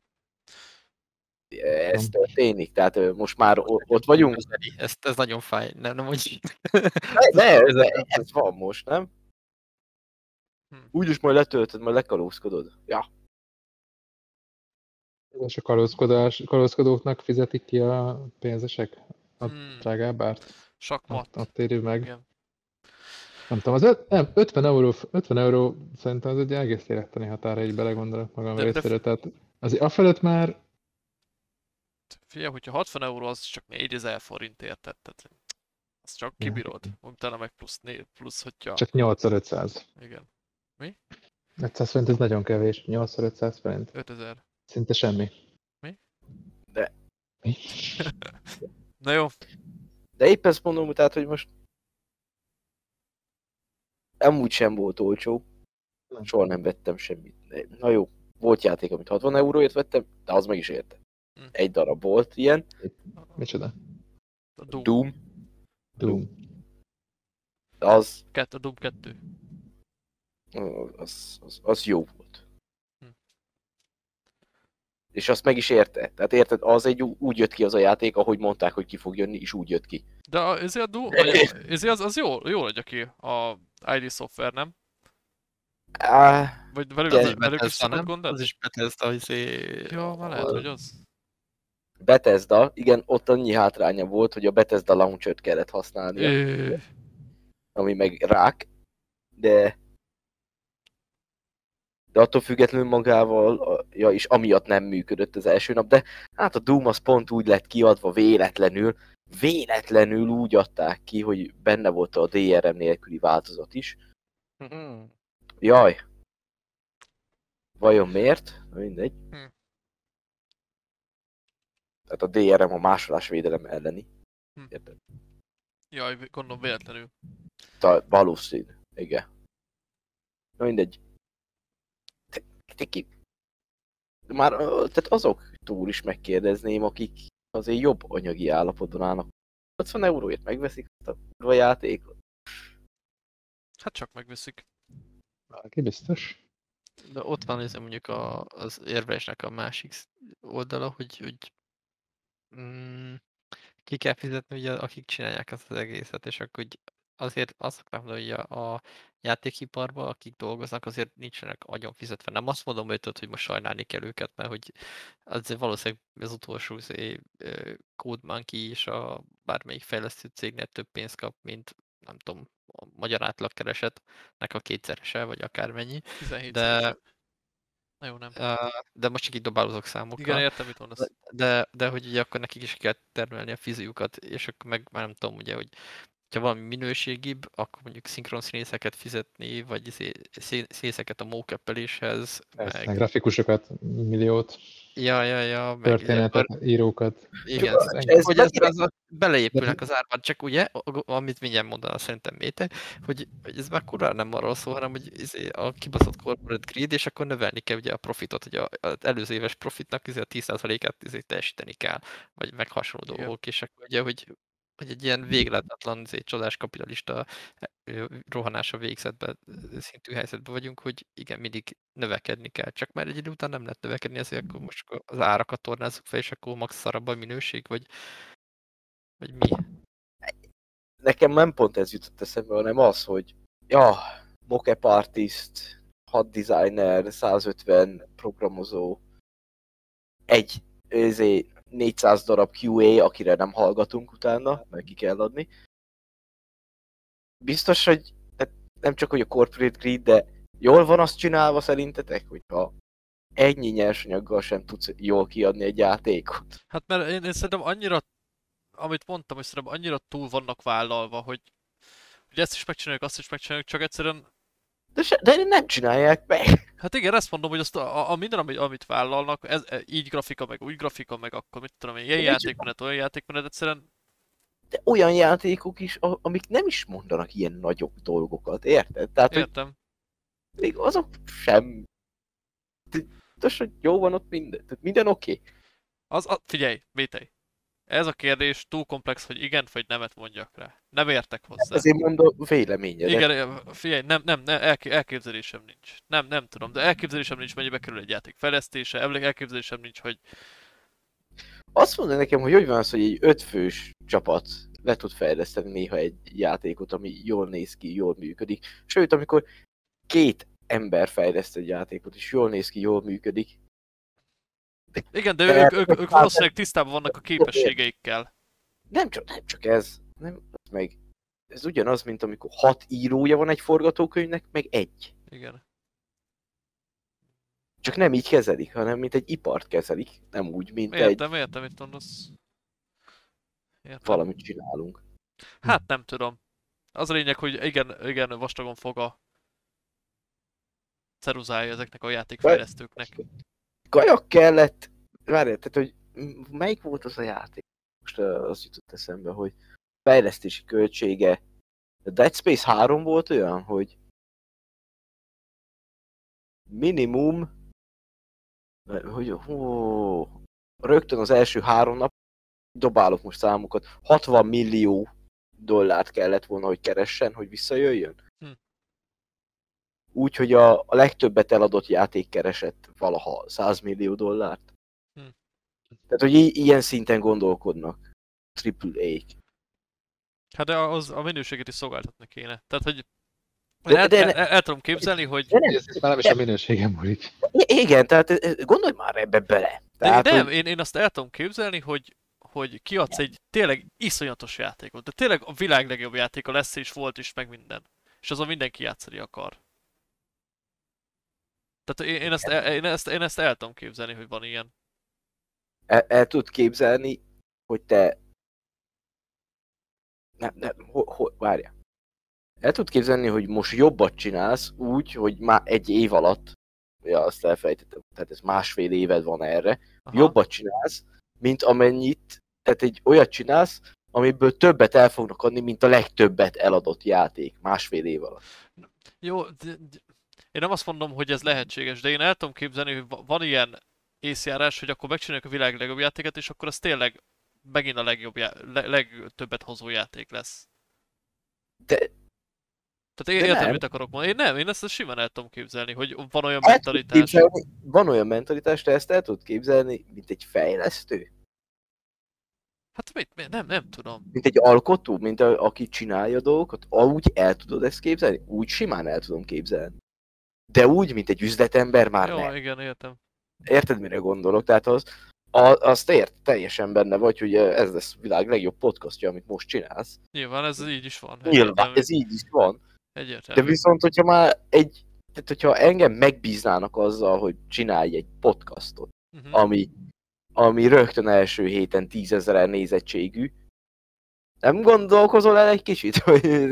Ez történik, tehát most már ott vagyunk. Ez, ez nagyon fáj, nem, nem úgy. Ne, ne, ne, ez van most, nem? Hm. Úgyis majd letöltöd, majd lekalózkodod. Ja. És a kalózkodás, kalózkodóknak fizetik ki a pénzesek a hmm. drágább árt? Sakmat. Ott, ott éri meg. Igen. Nem tudom, az öt, nem, 50 euró, 50 euró szerintem az egy egész élettani határa, így belegondolok magam de, részéről. Tehát azért afelőtt már... Figyelj, hogyha 60 euró, az csak 4000 forint érted, tehát az csak kibírod. Ja. Utána meg plusz, plusz hogyha... Csak 8500. Igen. Mi? 500 forint ez nagyon kevés, 8500 forint. 5000. Szinte semmi. Mi? De. Mi? Na jó. De épp ezt mondom, tehát, hogy most amúgy sem volt olcsó. Soha nem vettem semmit. Na jó, volt játék, amit 60 euróért vettem, de az meg is érte. Hm. Egy darab volt ilyen. Micsoda? A Doom. Doom. Doom. Az... Kett, a Doom 2. Az, az, az jó volt és azt meg is érte. Tehát érted, az egy úgy jött ki az a játék, ahogy mondták, hogy ki fog jönni, és úgy jött ki. De ezért, a ezért az, az jó, jó adja ki a ID Software, nem? Uh, Vagy velük, az, velük is nem? gond Az is Bethesda, izé... Ja, már lehet, hogy az. Bethesda, igen, ott annyi hátránya volt, hogy a Bethesda launcher kellett használni. Ami meg rák, de de attól függetlenül magával, ja, és amiatt nem működött az első nap, de hát a Doom az pont úgy lett kiadva véletlenül, véletlenül úgy adták ki, hogy benne volt a DRM nélküli változat is. Mm-hmm. Jaj. Vajon miért? Mindegy. Mm. Tehát a DRM a másolásvédelem elleni. Mm. Érted? Jaj, gondolom véletlenül. Ta, valószínű, igen. Na mindegy ki. Már tehát azok túl is megkérdezném, akik azért jobb anyagi állapotban állnak. 80 euróért megveszik azt a kurva játékot. Hát csak megveszik. Valaki biztos. De ott van ez mondjuk a, az érvelésnek a másik oldala, hogy, hogy mm, ki kell fizetni, ugye, akik csinálják ezt az egészet, és akkor hogy azért azt szoktam hogy a, a játékiparban, akik dolgoznak, azért nincsenek agyon fizetve. Nem azt mondom őt, hogy most sajnálni kell őket, mert hogy azért valószínűleg az utolsó azért, Code Monkey és a bármelyik fejlesztő cégnél több pénzt kap, mint nem tudom, a magyar átlagkeresetnek a kétszerese, vagy akármennyi. 17 de, Na jó, nem. De most csak így dobálozok számokkal. Igen, értem, mit mondasz. De, de hogy ugye akkor nekik is kell termelni a fiziukat, és akkor meg már nem tudom, ugye, hogy ha valami minőségibb, akkor mondjuk szinkron színészeket fizetni, vagy izé, színészeket a mockuppeléshez. Meg... meg grafikusokat, milliót. Ja, ja, ja. Meg történetet, akkor... írókat. Igen, ez, ez, hogy ez, ez a, beleépülnek az árban, csak ugye, amit mindjárt mondaná szerintem Méte, hogy, hogy ez már kurva nem arról szól, hanem hogy izé, a kibaszott corporate greed, és akkor növelni kell ugye a profitot, hogy az előző éves profitnak izé a 10%-át izé teljesíteni kell, vagy meg hasonló dolgok, és akkor ugye, hogy hogy egy ilyen végletetlen, egy csodás kapitalista rohanása végzetben szintű helyzetben vagyunk, hogy igen, mindig növekedni kell. Csak már egy idő után nem lehet növekedni, ezért akkor most az árakat tornázzuk fel, és akkor max szarabb a minőség, vagy, vagy mi? Nekem nem pont ez jutott eszembe, hanem az, hogy ja, mockup artist, hat designer, 150 programozó, egy ezért 400 darab QA, akire nem hallgatunk utána, meg ki kell adni. Biztos, hogy nem csak hogy a corporate greed, de jól van azt csinálva szerintetek, hogyha ennyi nyersanyaggal sem tudsz jól kiadni egy játékot? Hát mert én, én szerintem annyira, amit mondtam, hogy szerintem annyira túl vannak vállalva, hogy, hogy ezt is megcsináljuk, azt is megcsináljuk, csak egyszerűen de, se, de nem csinálják meg. Hát igen, ezt mondom, hogy azt a, a minden, amit, amit vállalnak, ez, e, így grafika, meg úgy grafika, meg akkor mit tudom én, ilyen játékmenet, olyan játékmenet, egyszerűen... De olyan játékok is, amik nem is mondanak ilyen nagyobb dolgokat, érted? Tehát, Értem. Még azok sem Tudod, hogy jó van ott minden, tehát minden oké. Okay. Az, a, figyelj, Vétej. Ez a kérdés túl komplex, hogy igen vagy nemet mondjak rá. Nem értek hozzá. Ezért mondom véleményedet. Igen, figyelj, nem, nem, nem elk- elképzelésem nincs. Nem, nem tudom, de elképzelésem nincs, mennyibe kerül egy játék fejlesztése, elképzelésem nincs, hogy... Azt mondja nekem, hogy hogy van az, hogy egy ötfős csapat le tud fejleszteni néha egy játékot, ami jól néz ki, jól működik. Sőt, amikor két ember fejleszt egy játékot, és jól néz ki, jól működik. De Igen, de ők, ők, ők valószínűleg tisztában vannak a képességeikkel. Nem csak, nem csak ez, nem, meg ez ugyanaz, mint amikor hat írója van egy forgatókönyvnek, meg egy. Igen. Csak nem így kezelik, hanem mint egy ipart kezelik, nem úgy, mint értem, egy... Értem, értem, mit mondasz. Értem. Valamit csinálunk. Hát nem tudom. Az a lényeg, hogy igen, igen, vastagon fog a ceruzája ezeknek a játékfejlesztőknek. Kajak kellett, várjál, tehát hogy melyik volt az a játék? Most azt jutott eszembe, hogy fejlesztési költsége. A Dead Space 3 volt olyan, hogy minimum hogy hú, rögtön az első három nap dobálok most számokat, 60 millió dollárt kellett volna, hogy keressen, hogy visszajöjjön. Hm. Úgyhogy a, a legtöbbet eladott játék keresett valaha 100 millió dollárt. Hm. Tehát, hogy i- ilyen szinten gondolkodnak. Triple A. Hát de az a minőséget is szolgáltatni kéne. Tehát, hogy de, el, de, el, el, el, tudom képzelni, hogy... De nem, ez, ez már nem is a minőségem múlik. Igen, tehát gondolj már ebbe bele. Tehát, de nem, hogy... én, én azt el tudom képzelni, hogy hogy kiadsz egy tényleg iszonyatos játékot, de tényleg a világ legjobb játéka lesz és volt is, meg minden. És azon mindenki játszani akar. Tehát én, én, ezt, én, ezt, én ezt el tudom képzelni, hogy van ilyen. El, el tud képzelni, hogy te... Nem, nem, ho, ho, várja. El tud képzelni, hogy most jobbat csinálsz úgy, hogy már egy év alatt, ja, azt elfejtettem, tehát ez másfél éved van erre, Aha. jobbat csinálsz, mint amennyit, tehát egy olyat csinálsz, amiből többet el fognak adni, mint a legtöbbet eladott játék másfél év alatt. Jó, de, de, én nem azt mondom, hogy ez lehetséges, de én el tudom képzelni, hogy van ilyen észjárás, hogy akkor megcsináljuk a világ legjobb játéket, és akkor az tényleg megint a legjobb, já- le- legtöbbet hozó játék lesz. De tehát én értem, mit akarok mondani. Én nem, én ezt simán el tudom képzelni, hogy van olyan el mentalitás. Képzelni, van olyan mentalitás, te ezt el tudod képzelni, mint egy fejlesztő? Hát mit, mit, nem, nem tudom. Mint egy alkotó, mint a, aki csinálja dolgokat, úgy el tudod ezt képzelni? Úgy simán el tudom képzelni. De úgy, mint egy üzletember már Jó, nem. igen, értem. Érted, mire gondolok? Tehát az, a, azt ért, teljesen benne vagy, hogy ez lesz a világ legjobb podcastja, amit most csinálsz. Nyilván ez így is van. Nyilván, ez így is van. Egyértelmű. De viszont, hogyha már egy, tehát hogyha engem megbíznának azzal, hogy csinálj egy podcastot, uh-huh. ami, ami rögtön első héten tízezer nézettségű, nem gondolkozol el egy kicsit, hogy...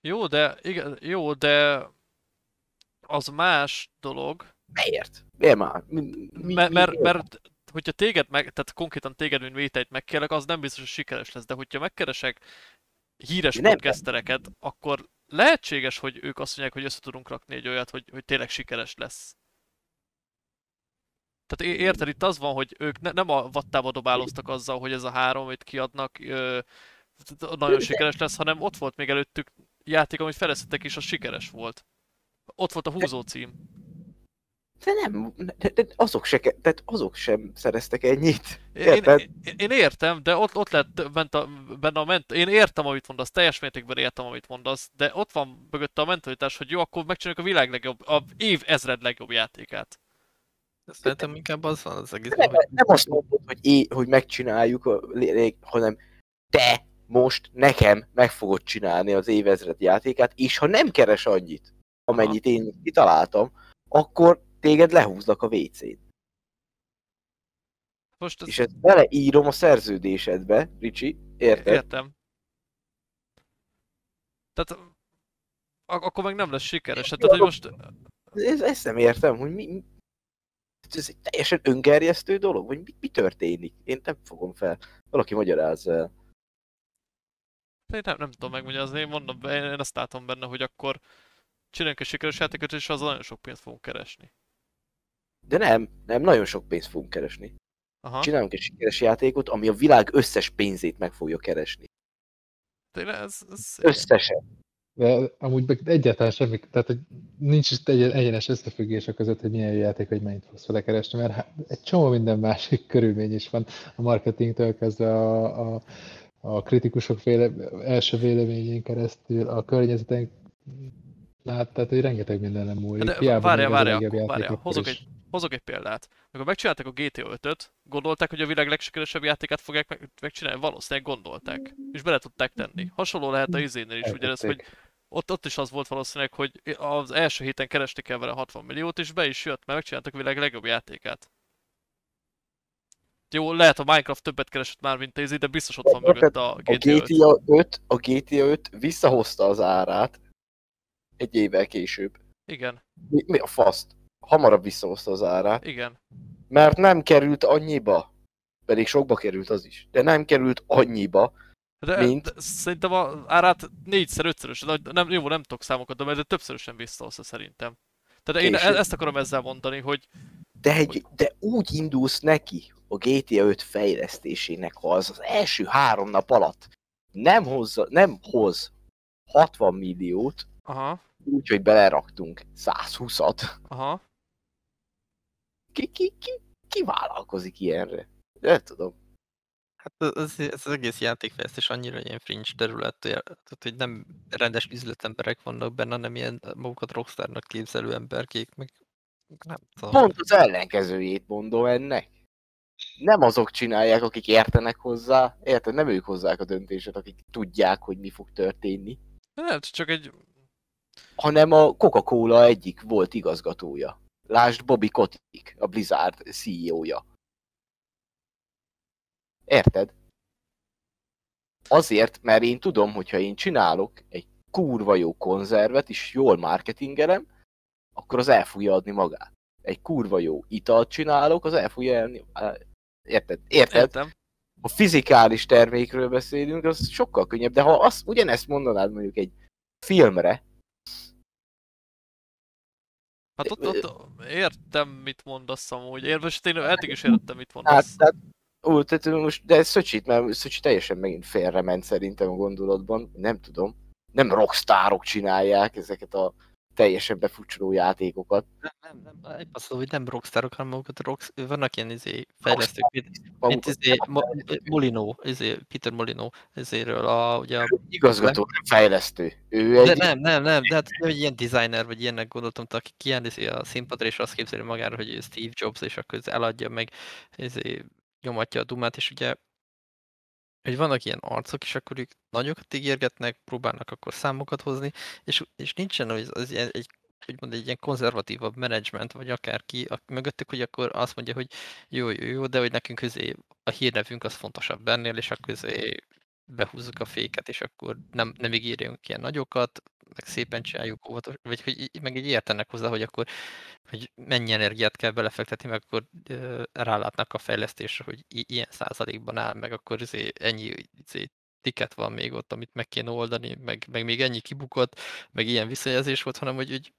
Jó, de, igen, jó, de az más dolog. Miért? Miért már? Mi, mi, mert, mert, mert hogyha téged meg, tehát konkrétan téged, mint vételt megkérlek, az nem biztos, hogy sikeres lesz, de hogyha megkeresek híres nem. podcastereket, akkor lehetséges, hogy ők azt mondják, hogy össze tudunk rakni egy olyat, hogy, hogy tényleg sikeres lesz. Tehát érted, itt az van, hogy ők ne, nem a vattába dobáloztak azzal, hogy ez a három, amit kiadnak, ö, nagyon sikeres lesz, hanem ott volt még előttük játék, amit felesztettek, és az sikeres volt. Ott volt a húzó cím. De nem, de, de azok, se, tehát azok sem szereztek ennyit. Én, én, én, értem, de ott, ott lett bent a, benne a ment... Én értem, amit mondasz, teljes mértékben értem, amit mondasz, de ott van mögötte a mentalitás, hogy jó, akkor megcsináljuk a világ legjobb, a év ezred legjobb játékát. Szerintem inkább az van az egész. Nem, nem azt mondod, hogy, é, hogy megcsináljuk, a, hanem te most nekem meg fogod csinálni az évezred játékát, és ha nem keres annyit, amennyit én kitaláltam, akkor téged lehúznak a WC-n. Most ez... És ezt beleírom a szerződésedbe, Ricsi, érted? Értem. Tehát ak- akkor meg nem lesz sikeres. Hát, tehát, hogy most... Ez, ezt nem értem, hogy mi, ez egy teljesen öngerjesztő dolog, vagy mi, mi történik? Én nem fogom fel. Valaki magyarázza el. Én nem, nem tudom megmagyarázni, én mondom, én, én azt látom benne, hogy akkor csináljunk egy sikeres játékot, és az nagyon sok pénzt fogunk keresni. De nem, nem, nagyon sok pénzt fogunk keresni. Aha. Csinálunk egy sikeres játékot, ami a világ összes pénzét meg fogja keresni. Tényleg ez, ez. Összesen. De amúgy meg egyáltalán semmi, tehát hogy nincs is egy egyenes összefüggés a között, hogy milyen jó játék, hogy mennyit fogsz vele keresni, mert hát egy csomó minden másik körülmény is van a marketingtől kezdve a, a, a kritikusok véle, első véleményén keresztül, a környezeten, hát, tehát hogy rengeteg mindenem múlik. De Hiába várjál, várjál, akkor várjál. Hozok is. egy, hozok egy példát. Amikor megcsinálták a GTA 5-öt, gondolták, hogy a világ legsikeresebb játékát fogják meg, megcsinálni? Valószínűleg gondolták. És bele tudták tenni. Hasonló lehet a izénél is, ugyanez, hogy ott, ott is az volt valószínűleg, hogy az első héten keresni kell vele 60 milliót, és be is jött, mert megcsináltak a világ legjobb játékát. Jó, lehet a Minecraft többet keresett már, mint a izé, de biztos ott van mögött a A GTA 5. GTA 5, a GTA 5 visszahozta az árát egy évvel később. Igen, Mi, mi a faszt? Hamarabb visszahozta az árát, igen. mert nem került annyiba. Pedig sokba került az is. De nem került annyiba. De, Mint? de szerintem a árát négyszer, ötszörös, nem, jó, nem tudok számokat, de de többszörösen visszahozza szerintem. Tehát én Később. ezt akarom ezzel mondani, hogy De, egy, de úgy indulsz neki a GTA 5 fejlesztésének, ha az az első három nap alatt nem, hozza, nem hoz 60 milliót, aha, úgyhogy beleraktunk 120-at, aha, ki, ki, ki, ki vállalkozik ilyenre? Nem tudom. Hát ez, ez az egész játékfejlesztés annyira ilyen fringe terület, hogy- tehát, hogy nem rendes üzletemberek vannak benne, hanem ilyen magukat rockstarnak képzelő emberkék, meg nem tudom. Pont az ellenkezőjét mondom ennek. Nem azok csinálják, akik értenek hozzá, érted? Nem ők hozzák a döntéset, akik tudják, hogy mi fog történni, nem, csak egy, hanem a Coca-Cola egyik volt igazgatója. Lásd Bobby Kotick, a Blizzard CEO-ja. Érted? Azért, mert én tudom, hogyha én csinálok egy kurva jó konzervet, és jól marketingelem, akkor az el fogja adni magát. Egy kurva jó italt csinálok, az el fogja elni. Érted? Érted? értem. Ha fizikális termékről beszélünk, az sokkal könnyebb, de ha azt, ugyanezt mondanád mondjuk egy filmre, Hát ott, ott értem, mit mondasz amúgy. Én most én eddig is értettem, mit hát, mondasz. tehát, ó, tehát most, de Szöcsit, mert Szöcsi teljesen megint félrement szerintem a gondolatban, nem tudom. Nem rockstárok csinálják ezeket a teljesen befutcsoló játékokat. Nem, nem, nem, azt mondom, hogy nem rockstarok, hanem magukat rocks, vannak ilyen izé, fejlesztők, mint, mint izé, Mo- Molino, izé, Peter Molino, izéről a, ugye a Igazgató, nem fejlesztő. Ő De egy... nem, nem, nem, de hát hogy ilyen designer, vagy ilyennek gondoltam, aki kiállíti a színpadra, és azt képzeli magára, hogy Steve Jobs, és akkor eladja meg, ezért nyomatja a dumát, és ugye hogy vannak ilyen arcok, és akkor ők nagyokat ígérgetnek, próbálnak akkor számokat hozni, és, és nincsen az, az ilyen, egy, hogy mondja, egy ilyen konzervatívabb menedzsment, vagy akárki a, mögöttük, hogy akkor azt mondja, hogy jó, jó, jó, de hogy nekünk közé a hírnevünk az fontosabb ennél, és akkor közé behúzzuk a féket, és akkor nem, nem ígérjünk ilyen nagyokat, meg szépen csináljuk óvatos, vagy hogy meg így értenek hozzá, hogy akkor hogy mennyi energiát kell belefektetni, meg akkor ö, rálátnak a fejlesztésre, hogy i- ilyen százalékban áll, meg akkor izé, ennyi izé, tiket van még ott, amit meg kéne oldani, meg, meg még ennyi kibukott, meg ilyen visszajelzés volt, hanem hogy, hogy,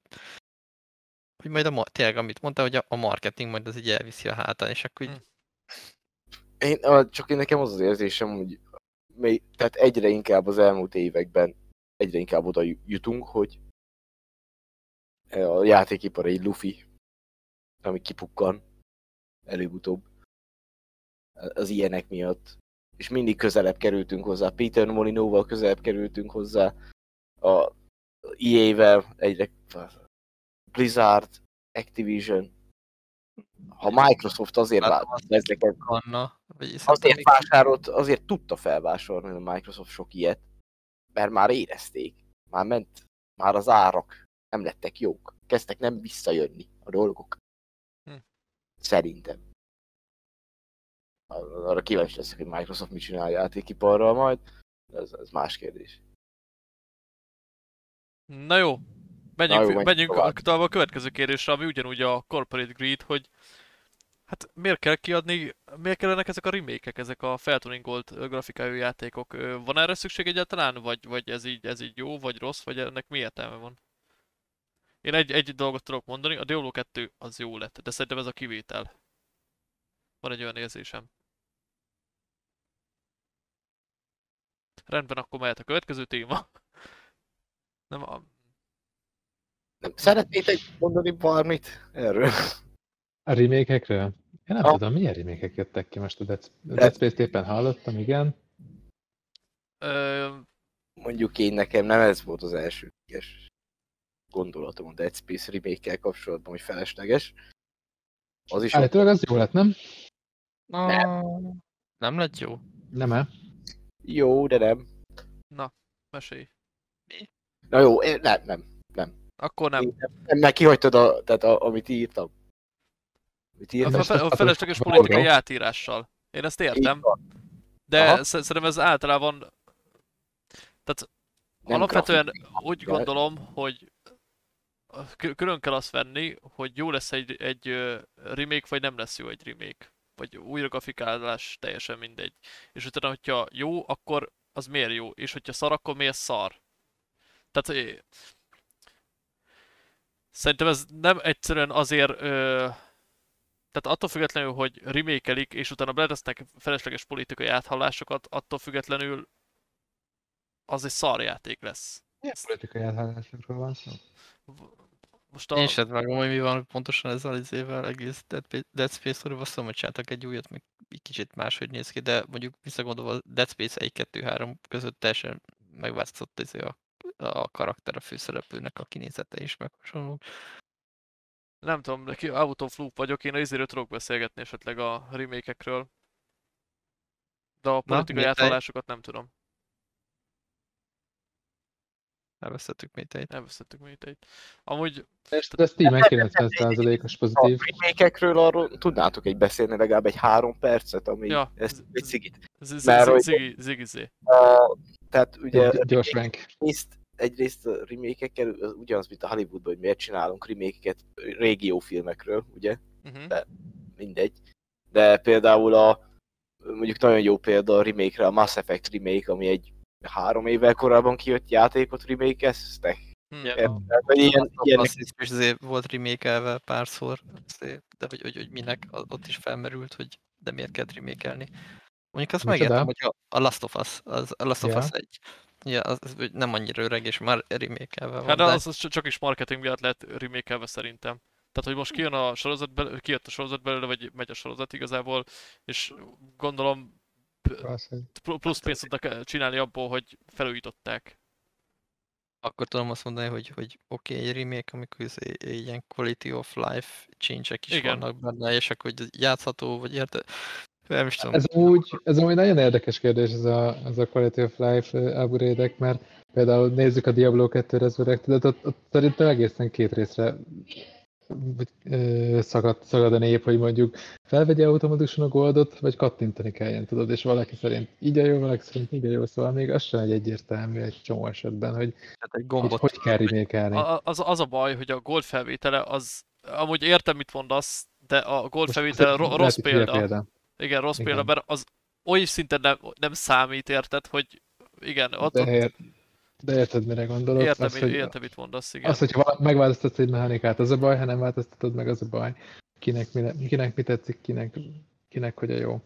hogy majd a, tényleg, amit mondta, hogy a, a marketing majd az így elviszi a hátán, és akkor így, Hm. Én, csak én nekem az az érzésem, hogy tehát egyre inkább az elmúlt években egyre inkább oda ju- jutunk, hogy a játékipar egy lufi, ami kipukkan előbb-utóbb az ilyenek miatt. És mindig közelebb kerültünk hozzá. Peter Molinóval közelebb kerültünk hozzá. A EA-vel egyre Blizzard, Activision. Ha Microsoft azért Hát, vált ezeket, Anna, azért vásárolt, azért tudta felvásárolni a Microsoft sok ilyet, mert már érezték, már ment, már az árak nem lettek jók, kezdtek nem visszajönni a dolgok. Hm. Szerintem. Ar- Arra kíváncsi leszek, hogy Microsoft mit csinál a játékiparral majd, ez, ez más kérdés. Na jó, menjünk, jó, menjünk, tovább a következő kérdésre, ami ugyanúgy a corporate greed, hogy hát miért kell kiadni, miért kellenek ezek a remake ezek a feltuningolt grafikájú játékok? Van erre szükség egyáltalán, vagy, vagy ez, így, ez így jó, vagy rossz, vagy ennek mi értelme van? Én egy, egy dolgot tudok mondani, a Diablo 2 az jó lett, de szerintem ez a kivétel. Van egy olyan érzésem. Rendben, akkor mehet a következő téma. Nem, a... Nem szeretnétek mondani bármit erről? A remake-ekről? Én nem Ah. tudom, milyen remake jöttek ki most a Dead, Dead Space-t éppen hallottam, igen. Ö, Mondjuk én nekem nem ez volt az elsődleges gondolatom a Dead Space remake kapcsolatban, hogy felesleges. Az is ott, Állítólag az jó lett, nem? Ah, Nem lett jó? Nem-e? jó, de nem. na, mesélj. Na jó, én- nem, nem. Akkor nem. Nem, mert kihagytad, a, tehát a, amit írtam. Amit A, írtam. a, fe- a felesleges politikai átírással. Én ezt értem, de Aha. sz- szerintem ez általában... Tehát Nem alapvetően grafikai, úgy gondolom, hogy kü- külön kell azt venni, hogy jó lesz egy, egy remake, vagy nem lesz jó egy remake. Vagy újra grafikálás, teljesen mindegy. És utána, hogyha jó, akkor az miért jó? És hogyha szar, akkor miért szar? Tehát szerintem ez nem egyszerűen azért ö, tehát attól függetlenül, hogy remékelik, és utána beletesznek felesleges politikai áthallásokat, attól függetlenül az egy szarjáték lesz. Milyen politikai áthallásokról van szó? Most a... Én sem vágom, hogy mi van pontosan ezzel az évvel egész Dead, Dead Space-ról, azt mondom, hogy csináltak egy újat, még egy kicsit máshogy néz ki, de mondjuk visszagondolva a Dead Space 1-2-3 között teljesen megváltozott ez a, a karakter a főszereplőnek a kinézete is, meg hasonlók. Nem tudom, de ki out of loop vagyok, én azért tudok beszélgetni esetleg a remake-ekről. De a politikai te- áthallásokat nem tudom. Elvesztettük Méteit. Elvesztettük még itt. Amúgy De Steam-en 90%-os A pozitív. remake-ekről arról tudnátok egy beszélni legalább egy három percet, ami Ja. ezt egy szigit. z- Mert z- hogy- zigi, zigi, zé. A, tehát ugye gyors rank. egyrészt, egyrészt a remake-ekkel az ugyanaz, mint a Hollywoodban, hogy miért csinálunk remake-eket régiófilmekről, ugye? Uh-huh. mindegy. De például a, mondjuk nagyon jó példa a remake-re, a Mass Effect remake, ami egy három évvel korábban kijött játékot remake-eztek. Hm. Ja. Tehát, hogy ilyen, ilyenek, Azt is azért volt remake párszor, azért, de hogy, hogy, hogy minek, ott is felmerült, hogy de miért kell remake Mondjuk azt megértem, hogy a, a Last of Us, az, a Last of Ja. Us egy, ja, az, az, nem annyira öreg, és már remake van, Hát de az, az csak is marketing miatt lehet remake szerintem. Tehát, hogy most kijön a sorozat, belőle, kijött a sorozat belőle, vagy megy a sorozat igazából, és gondolom plusz pénzt tudnak csinálni abból, hogy felújították. akkor tudom azt mondani, hogy, hogy oké, okay, egy remake, amikor ez egy, egy ilyen quality of life change-ek is Igen. vannak benne, és akkor hogy játszható, vagy érted? Nem is tudom. Ez úgy, ez amúgy nagyon érdekes kérdés, ez a, ez a Quality of Life upgrade mert például nézzük a Diablo 2 Resurrected, ott, ott szerintem egészen két részre ö, szagad, szagad a nép, hogy mondjuk felvegye automatikusan a goldot, vagy kattintani kelljen, tudod, és valaki szerint így a jó, valaki szerint így a jó, szóval még az sem egy egyértelmű egy csomó esetben, hogy Tehát egy gombot hogy kell remékelni. A, az, az a baj, hogy a gold felvétele az, amúgy értem mit mondasz, de a gold Most felvétele ro- rossz hülye példa. Igen, rossz Igen. példa, mert az oly szinten nem, nem számít, érted, hogy igen, ott, De, ér, de érted, mire gondolok? értem, az, hogy, értem, mit mondasz, igen. az, hogyha megváltoztatsz egy mechanikát, az a baj, ha nem változtatod meg, az a baj. Kinek mi, kinek mi tetszik, kinek, kinek hogy a jó.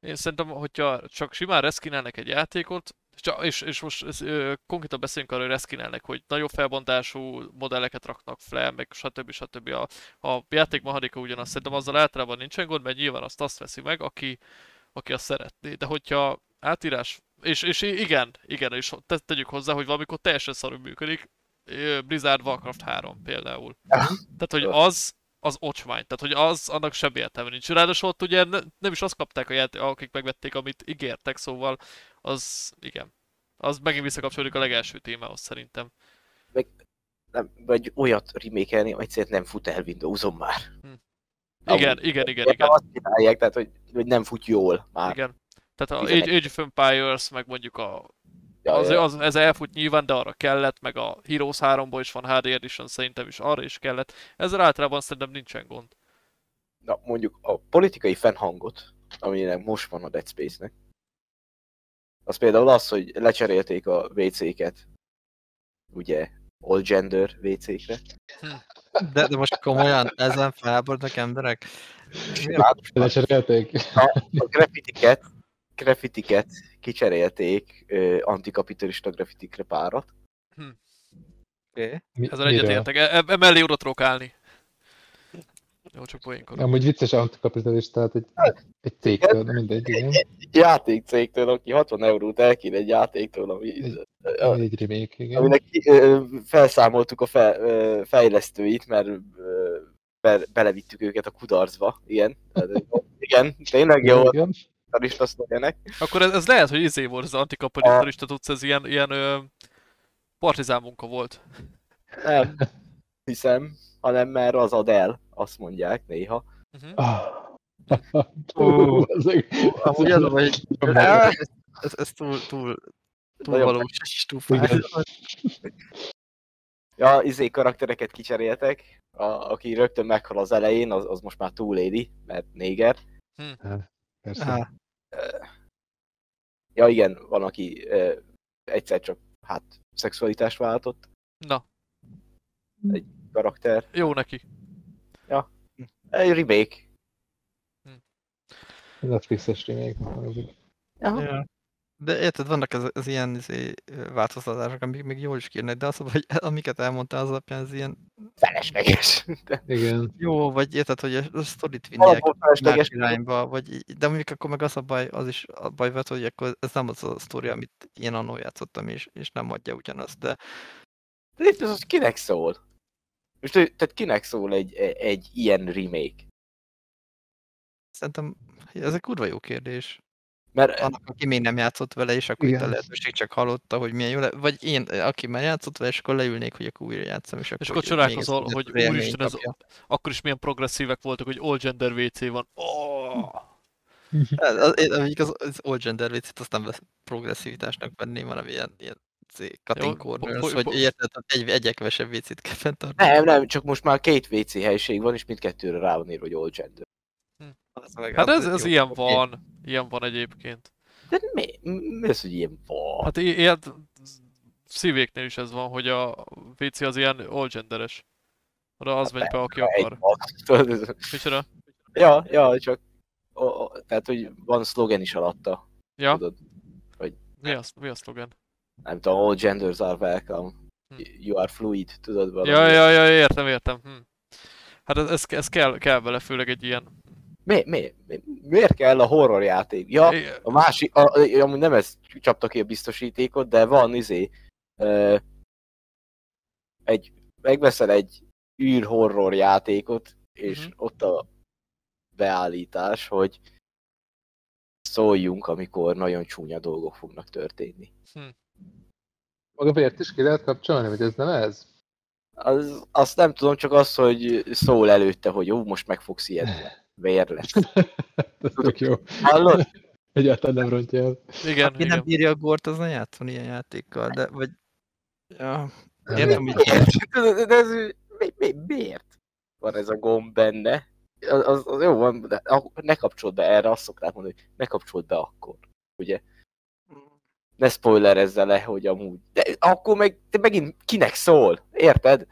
Én szerintem, hogyha csak simán reskinelnek egy játékot, és, és most ez, ö, konkrétan beszélünk arról, hogy reskinelnek, hogy nagyobb felbontású modelleket raknak fel, meg stb. stb. A, a játék mechanika ugyanaz, szerintem azzal általában nincsen gond, mert nyilván azt azt veszi meg, aki, aki azt szeretné. De hogyha átírás, és, és igen, igen, és te, tegyük hozzá, hogy valamikor teljesen szarul működik, Blizzard Warcraft 3 például. Tehát, hogy az, az ocsmány, tehát hogy az, annak semmi értelme nincs. Ráadásul ott ugye ne, nem is azt kapták a játék, akik megvették, amit ígértek, szóval az, igen. Az megint visszakapcsolódik a legelső témához szerintem. nem, vagy olyat remékelni, egyszerűen nem fut el Windows-on már. Igen, Amúgy. igen, igen, igen, Azt csinálják, tehát hogy, hogy nem fut jól már. igen. Tehát a. Age, Age of Empires, meg mondjuk a Ja, az, ja. az, ez elfut nyilván, de arra kellett, meg a Heroes 3-ból is van HD Edition, szerintem is arra is kellett. Ezzel általában szerintem nincsen gond. Na, mondjuk a politikai fennhangot, aminek most van a Dead Space-nek, az például az, hogy lecserélték a WC-ket, ugye, all gender WC-kre. De, de most komolyan ezen felháborodnak emberek? Lecserélték. A, a graffitiket, graffitiket kicserélték ö, antikapitalista graffitikre párat. Okay. Mi- Ezzel egyetértek. E- e- Emellé oda tudok állni. Jó, csak poénkodom. Amúgy vicces antikapitalista, tehát egy, egy cégtől, de mindegy, igen. Játékcégtől, aki 60 eurót elkér egy játéktól, ami, Egy- a- Egy remake, igen. aminek ö, felszámoltuk a fe, ö, fejlesztőit, mert ö, be, belevittük őket a kudarcba. Igen, Tehát, igen tényleg jó Igen. Kapitalista szlogenek. Akkor ez, ez lehet, hogy izé volt az antikapitalista tudsz, ez ilyen, ilyen ö, partizán munka volt. Nem hiszem, hanem mert az ad el, azt mondják néha. Uh-huh. Ah. Ó. Ezek- Amúgy az, hogy ez, túl, túl, túl valós, és túl. Ja, izé karaktereket kicseréltek, a, aki rögtön meghal az elején, az, az most már túléli, mert néger. Persze. Aha. Ja igen, van, aki egyszer csak, hát, szexualitást váltott Na, karakter. jó neki. Egy remake. Netflixes remake. Aha. Ja. De érted, vannak az, az ilyen izé, változtatások, amik még jól is kérnek, de az, hogy amiket elmondtál az alapján, ez ilyen Felesleges. De Igen. jó, vagy érted, hogy a, sztorit alapból más irányba, vagy, de mondjuk akkor meg az a baj, az is a baj volt, hogy akkor ez nem az a sztori, amit én annól játszottam, és, és nem adja ugyanazt, de De itt az, az kinek szól? Most, tehát kinek szól egy, egy ilyen remake? szerintem ez egy kurva jó kérdés. Mert Annak, aki még nem játszott vele, és akkor itt a Igen. lehetőség csak hallotta, hogy milyen jó le... Vagy én, aki már játszott vele, és akkor leülnék, hogy akkor újra játszom, és akkor, akkor még csodálkozol, hogy az úristen, ez-. Akkor is milyen progresszívek voltak, hogy all gender WC van. Oh! Az, én, az, az All Gender viccet azt nem progresszivitásnak venném, hanem ilyen, ilyen cutting corners, hogy érted, egy, egyekvesebb viccit kell fenntartani. nem, nem, csak most már két WC helység van, és mindkettőre rá van írva, hogy all gender. Az meg- Hát az ez, ez ilyen van. Ilyen van egyébként. De mi, mi az, hogy ilyen van? Hát ilyen szívéknél is ez van, hogy a WC az ilyen all genderes. Oda az megy be, aki akar. Micsoda? Ja, ja, csak o, o, tehát, hogy van szlogen is alatta. Ja, Tudod, mi a, mi a szlogen? nem tudom, all genders are welcome. Hm. You are fluid, tudod valami. Ja, ja, ja, értem, értem. Hm. Hát ez, ez, ez kell, kell vele, főleg egy ilyen... Mi, mi, mi, miért kell a horror játék? Ja, a másik, a, amúgy nem ez csapta ki a biztosítékot, de van izé, ö, egy, megveszel egy űr horror játékot, és uh-huh. ott a beállítás, hogy szóljunk, amikor nagyon csúnya dolgok fognak történni. Maga vért is ki lehet kapcsolni, vagy ez nem ez? Az, azt nem tudom, csak az, hogy szól előtte, hogy jó, most meg fogsz ijedni. Vér lesz. ez tök jó. Hallod? Egyáltalán nem rontja el. Igen, Aki nem igen. bírja a gort, az ne játszon ilyen játékkal, de vagy... Ja, Nem értem, hogy Miért? Tudod, De ez, mi, mi, miért van ez a gomb benne? Az, az, az jó van, de ak- ne kapcsold be erre, azt szokták mondani, hogy ne kapcsold be akkor. Ugye? Ne spoilerezzel le, hogy amúgy. De akkor meg te megint kinek szól? Érted?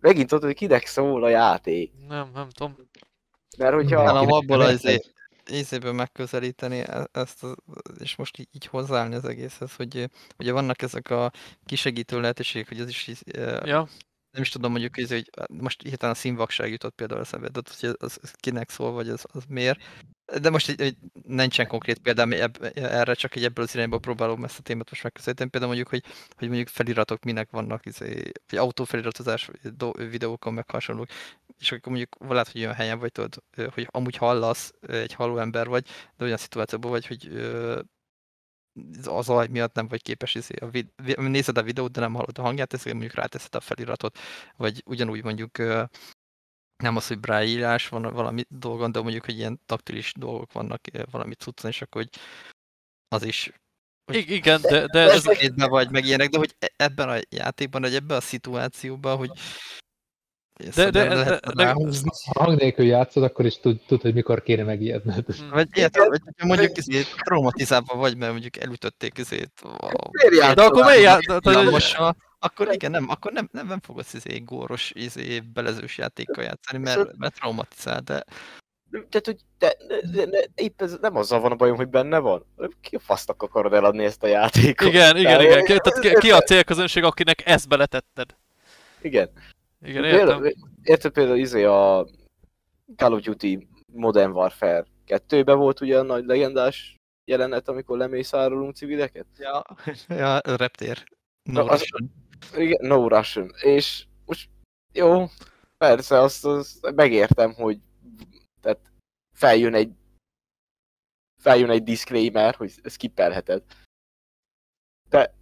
Megint tudod, hogy kinek szól a játék. Nem, nem tudom. Mert hogyha... Nálam abból az ízéből megközelíteni e- ezt, a, és most így, hozzáállni az egészhez, hogy ugye vannak ezek a kisegítő lehetőségek, hogy az is Ja, nem is tudom mondjuk, hogy, hogy most hirtelen a színvakság jutott például eszembe, de hogy az, az, kinek szól, vagy az, az miért. De most így, így nincsen konkrét példám ebb, erre, csak egy ebből az irányból próbálom ezt a témát most megközelíteni. Például mondjuk, hogy, hogy mondjuk feliratok minek vannak, izé, vagy autófeliratozás do, videókon meg hasonlók, és akkor mondjuk lehet, hogy olyan helyen vagy, tudod, hogy amúgy hallasz, egy halló ember vagy, de olyan szituációban vagy, hogy ö, a zaj miatt nem vagy képes izé, a vid- vi- nézed a videót, de nem hallod a hangját, ezért mondjuk ráteszed a feliratot, vagy ugyanúgy mondjuk nem az, hogy braille írás van valami dolgon, de mondjuk, hogy ilyen taktilis dolgok vannak valami cuccon, és akkor, hogy az is I- igen, de, de ez sötétben vagy, meg ilyenek, de hogy e- ebben a játékban, vagy ebben a szituációban, hogy De- de- de- de- ráhúzni. Ha hang nélkül játszod, akkor is tud, tud hogy mikor kéne megijedned. Hm. Vagy érted, vagy mondjuk ezért traumatizálva vagy, mert mondjuk elütötték Miért de akkor miért de- de- akkor igen, nem, akkor nem, nem, nem fogod izé góros, izé belezős játékkal játszani, mert, mert traumatizál, de Tehát, hogy de, de, de, de, épp ez nem azzal van a bajom, hogy benne van. Ki a fasznak akarod eladni ezt a játékot? Igen, igen, igen. Ki, tehát ki, ki a célközönség, akinek ezt beletetted? Igen. Igen, értem. Például, érted például izé a Call of Duty Modern Warfare 2-ben volt ugye a nagy legendás jelenet, amikor lemészárolunk civileket? ja, ja reptér. Na, No, az- Igen, No Russian. És most jó, persze, azt, azt megértem, hogy tehát feljön egy feljön egy disclaimer, hogy skippelheted. De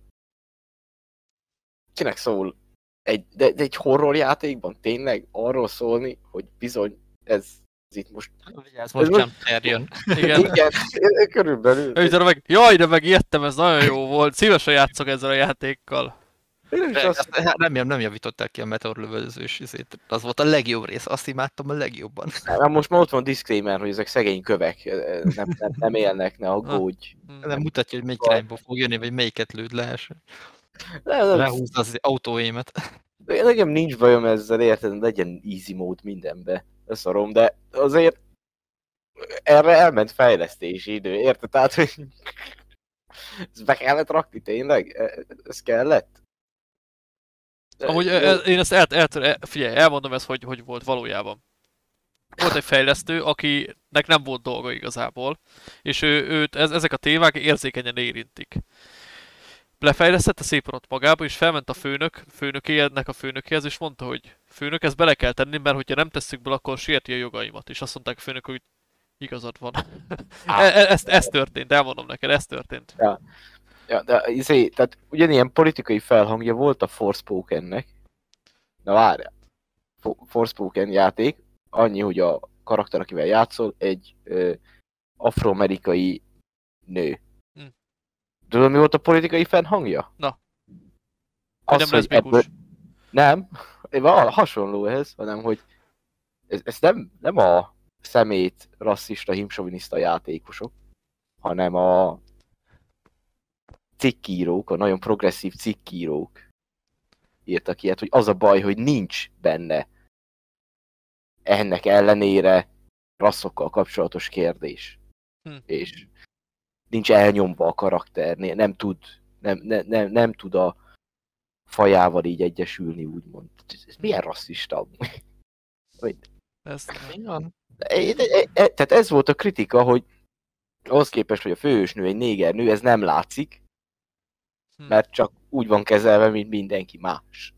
kinek szól egy, de, de egy horror játékban tényleg arról szólni, hogy bizony ez, ez itt most... ez most jump jön. Igen. Igen, körülbelül. Ő meg, jaj, de megijedtem, ez nagyon jó volt. Szívesen játszok ezzel a játékkal. Én is azt, hát nem, nem javították ki a meteor lövöldözős izét. Az volt a legjobb rész, azt imádtam a legjobban. nem, most már ott van a disclaimer, hogy ezek szegény kövek, nem, nem, nem élnek, ne aggódj. Hm. Nem mutatja, hogy melyik irányba fog jönni, vagy melyiket lőd le. Nem, nem, Lehúzza az autóémet. Nekem nincs bajom ezzel, érted, legyen easy mód mindenbe, összarom, de azért erre elment fejlesztési idő, érted? Tehát, hogy ezt be kellett rakni tényleg? E- Ez kellett? De- Amúgy e- e- én ezt el, el, el, figyelj, elmondom ezt, hogy, hogy volt valójában. Volt egy fejlesztő, akinek nem volt dolga igazából, és ő, őt ez, ezek a témák érzékenyen érintik. Lefejlesztette szépen ott magába, és felment a főnök, főnökének a főnökéhez, és mondta, hogy főnök, ezt bele kell tenni, mert hogyha nem tesszük bele, akkor sérti a jogaimat. És azt mondták a főnök, hogy igazad van. E- e- ez, ez történt, elmondom neked, ez történt. Ja, de izé, tehát ugyanilyen politikai felhangja volt a Forspokennek. Na várjál. Fo- Forspoken játék, annyi, hogy a karakter, akivel játszol, egy ö, afroamerikai nő. Tudod, mi volt a politikai felhangja? Na. Hogy nem hogy leszbikus. Nem, val- hasonló ehhez, hanem hogy ez, ez nem, nem a szemét, rasszista, himsoviniszta játékosok, hanem a cikkírók, a nagyon progresszív cikkírók írtak ilyet, hogy az a baj, hogy nincs benne ennek ellenére rasszokkal kapcsolatos kérdés. Hm. És nincs elnyomva a karakter, nem tud, nem, nem, nem, nem tud a fajával így egyesülni, úgymond. Ez, ez milyen rasszista? Ez, Igen. E- Tehát ez volt a kritika, hogy ahhoz képest, hogy a főhősnő egy néger nő, ez nem látszik, hm. mert csak úgy van kezelve, mint mindenki más.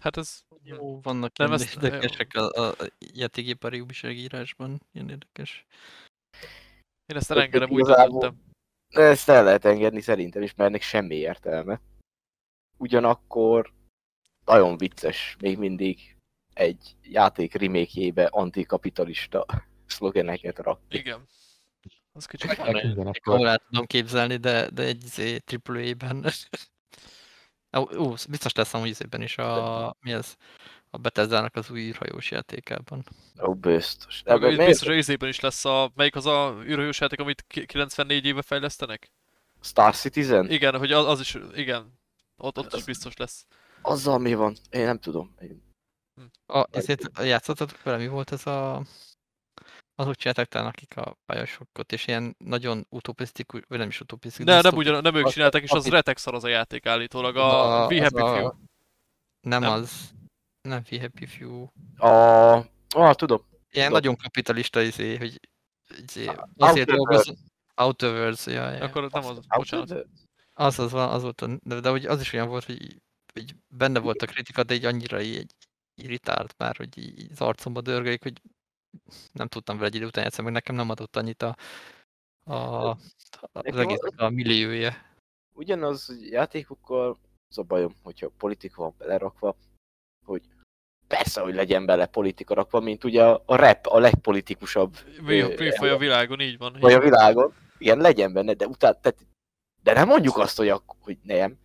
Hát ez... Jó, vannak Nem, nem ezt- érdekesek a, a, a játékipari újságírásban, ilyen érdekes. Én ezt elengedem, úgy döntöttem. Ezt el lehet engedni szerintem is, mert ennek semmi értelme. Ugyanakkor nagyon vicces még mindig egy játék remékjébe antikapitalista szlogeneket rakni. Igen. Az kicsit. Hát akkor el tudom képzelni, de, de egy izé, AAA-ben. Ó, ó, biztos lesz amúgy izében is a, mi ez? A Bethesda-nak az új űrhajós játékában. Ó, biztos. Itt miért? biztos, hogy izében is lesz a... Melyik az a űrhős játék, amit ki- 94 éve fejlesztenek? Star Citizen? Igen, hogy az, az is, igen. Ott, ott is biztos lesz. Azzal mi van? Én nem tudom. Én... A, ezért játszottatok vele, mi volt ez a... Azok csinálták talán, akik a pályasokot, és ilyen nagyon utopisztikus, vagy nem is utopisztikus. Ne, nem, ugyan, nem ők az- csinálták, és az amit- retek szar az a játék állítólag. A, A- az Happy a- Few. Nem, Nem? az. Nem We Happy Few. A... Ah, tudom. Ilyen Tudom. nagyon kapitalista izé, hogy izé, Outer azért dolgozom. Outer Worlds, ja, ja. Akkor nem az, bocsánat. Az, az, van, az volt, a, de, de hogy az is olyan volt, hogy, hogy benne volt a kritika, de így annyira így irritált már, hogy így az arcomba dörgölik, hogy nem tudtam vele egy idő után játszani, meg nekem nem adott annyit a, a, az Nekem egész az- a milliója. Ugyanaz játékokkal az a bajom, hogyha politika van belerakva, hogy persze, hogy legyen bele politika rakva, mint ugye a, a rap a legpolitikusabb műfaj a világon, így van. vagy a világon. Igen, legyen benne, de utána, tehát, de nem mondjuk azt, hogy, ak- hogy nem.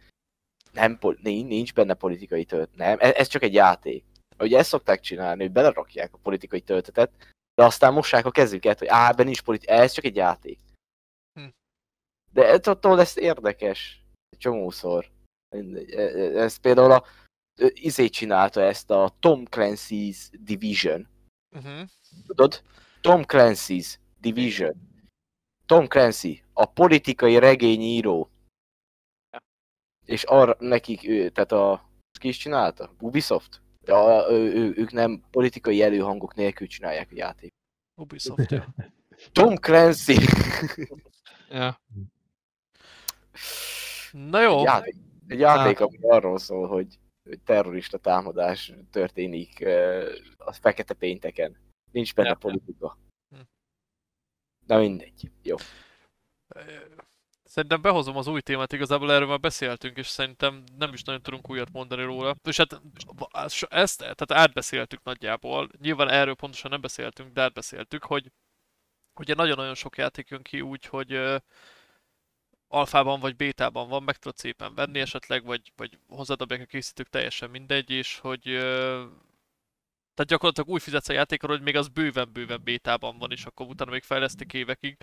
Nem, nincs, benne politikai töltet. Nem, ez, ez csak egy játék. Ugye ezt szokták csinálni, hogy belerakják a politikai töltetet, de aztán mossák a kezüket, hogy á, benne nincs politika, ez csak egy játék. Hm. De ez attól lesz érdekes. Csomószor. E- e- Ez például a izé csinálta ezt a Tom Clancy's Division. Uh-huh. Tudod? Tom Clancy's Division. Tom Clancy, a politikai regényíró. És arra nekik, ő, tehát a... Ki is csinálta? Ubisoft? Ja, ő, ő, ők nem politikai előhangok nélkül csinálják a játék. Ubisoft, ja. Tom Clancy! Ja. Na jó, Egy játék, egy játék ami arról szól, hogy terrorista támadás történik a fekete pénteken. Nincs benne Ja. politika. Hm. Na mindegy. Jó. Szerintem behozom az új témát, igazából erről már beszéltünk, és szerintem nem is nagyon tudunk újat mondani róla. És hát ezt, tehát átbeszéltük nagyjából, nyilván erről pontosan nem beszéltünk, de átbeszéltük, hogy ugye nagyon-nagyon sok játék jön ki úgy, hogy alfában vagy bétában van, meg tudod szépen venni esetleg, vagy, vagy hozzádobják a készítők, teljesen mindegy, és hogy tehát gyakorlatilag úgy fizetsz a játékra, hogy még az bőven-bőven bétában van, és akkor utána még fejlesztik évekig.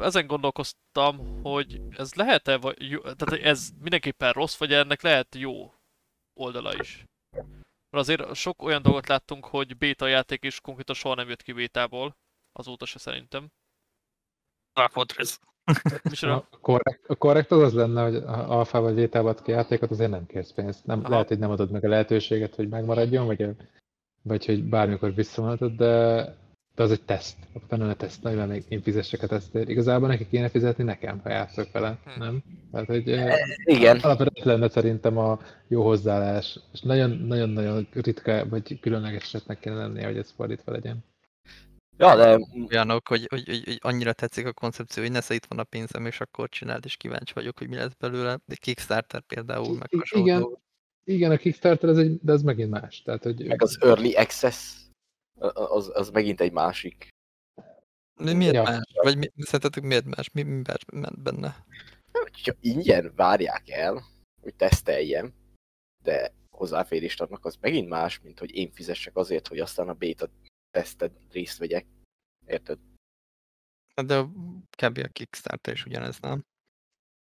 Ezen gondolkoztam, hogy ez lehet-e, vagy tehát ez mindenképpen rossz, vagy ennek lehet jó oldala is. Mert azért sok olyan dolgot láttunk, hogy béta játék is konkrétan soha nem jött ki bétából, azóta se szerintem. Micsoda? A korrekt, a korrekt az az lenne, hogy a alfa vagy létába ad ki játékot, azért nem kérsz pénzt. Nem, Aha. lehet, hogy nem adod meg a lehetőséget, hogy megmaradjon, vagy, vagy hogy bármikor visszavonatod, de, de az egy teszt. Benne a teszt, nagyon még én fizessek a tesztért. Igazából neki kéne fizetni nekem, ha játszok vele, Hm. nem? Tehát, hogy eh, Igen. alapvetően lenne szerintem a jó hozzáállás, és nagyon-nagyon ritka, vagy különleges esetnek kéne lennie, hogy ez fordítva legyen. Ja, de Olyanok, hogy, hogy, hogy, hogy, annyira tetszik a koncepció, hogy nesze itt van a pénzem, és akkor csináld, és kíváncsi vagyok, hogy mi lesz belőle. De Kickstarter például, meg hasonló igen. dolgok. Igen, a Kickstarter, ez egy, de ez megint más. Tehát, hogy meg az Early Access, az, az megint egy másik. Mi, miért Ja. más? Vagy mi, szerintetek miért más? Mi, mi más ment benne? Hogyha ingyen várják el, hogy teszteljem, de hozzáférést adnak, az megint más, mint hogy én fizessek azért, hogy aztán a beta teszted részt vegyek. Érted? Hát De kb. a Kickstarter is ugyanez, nem?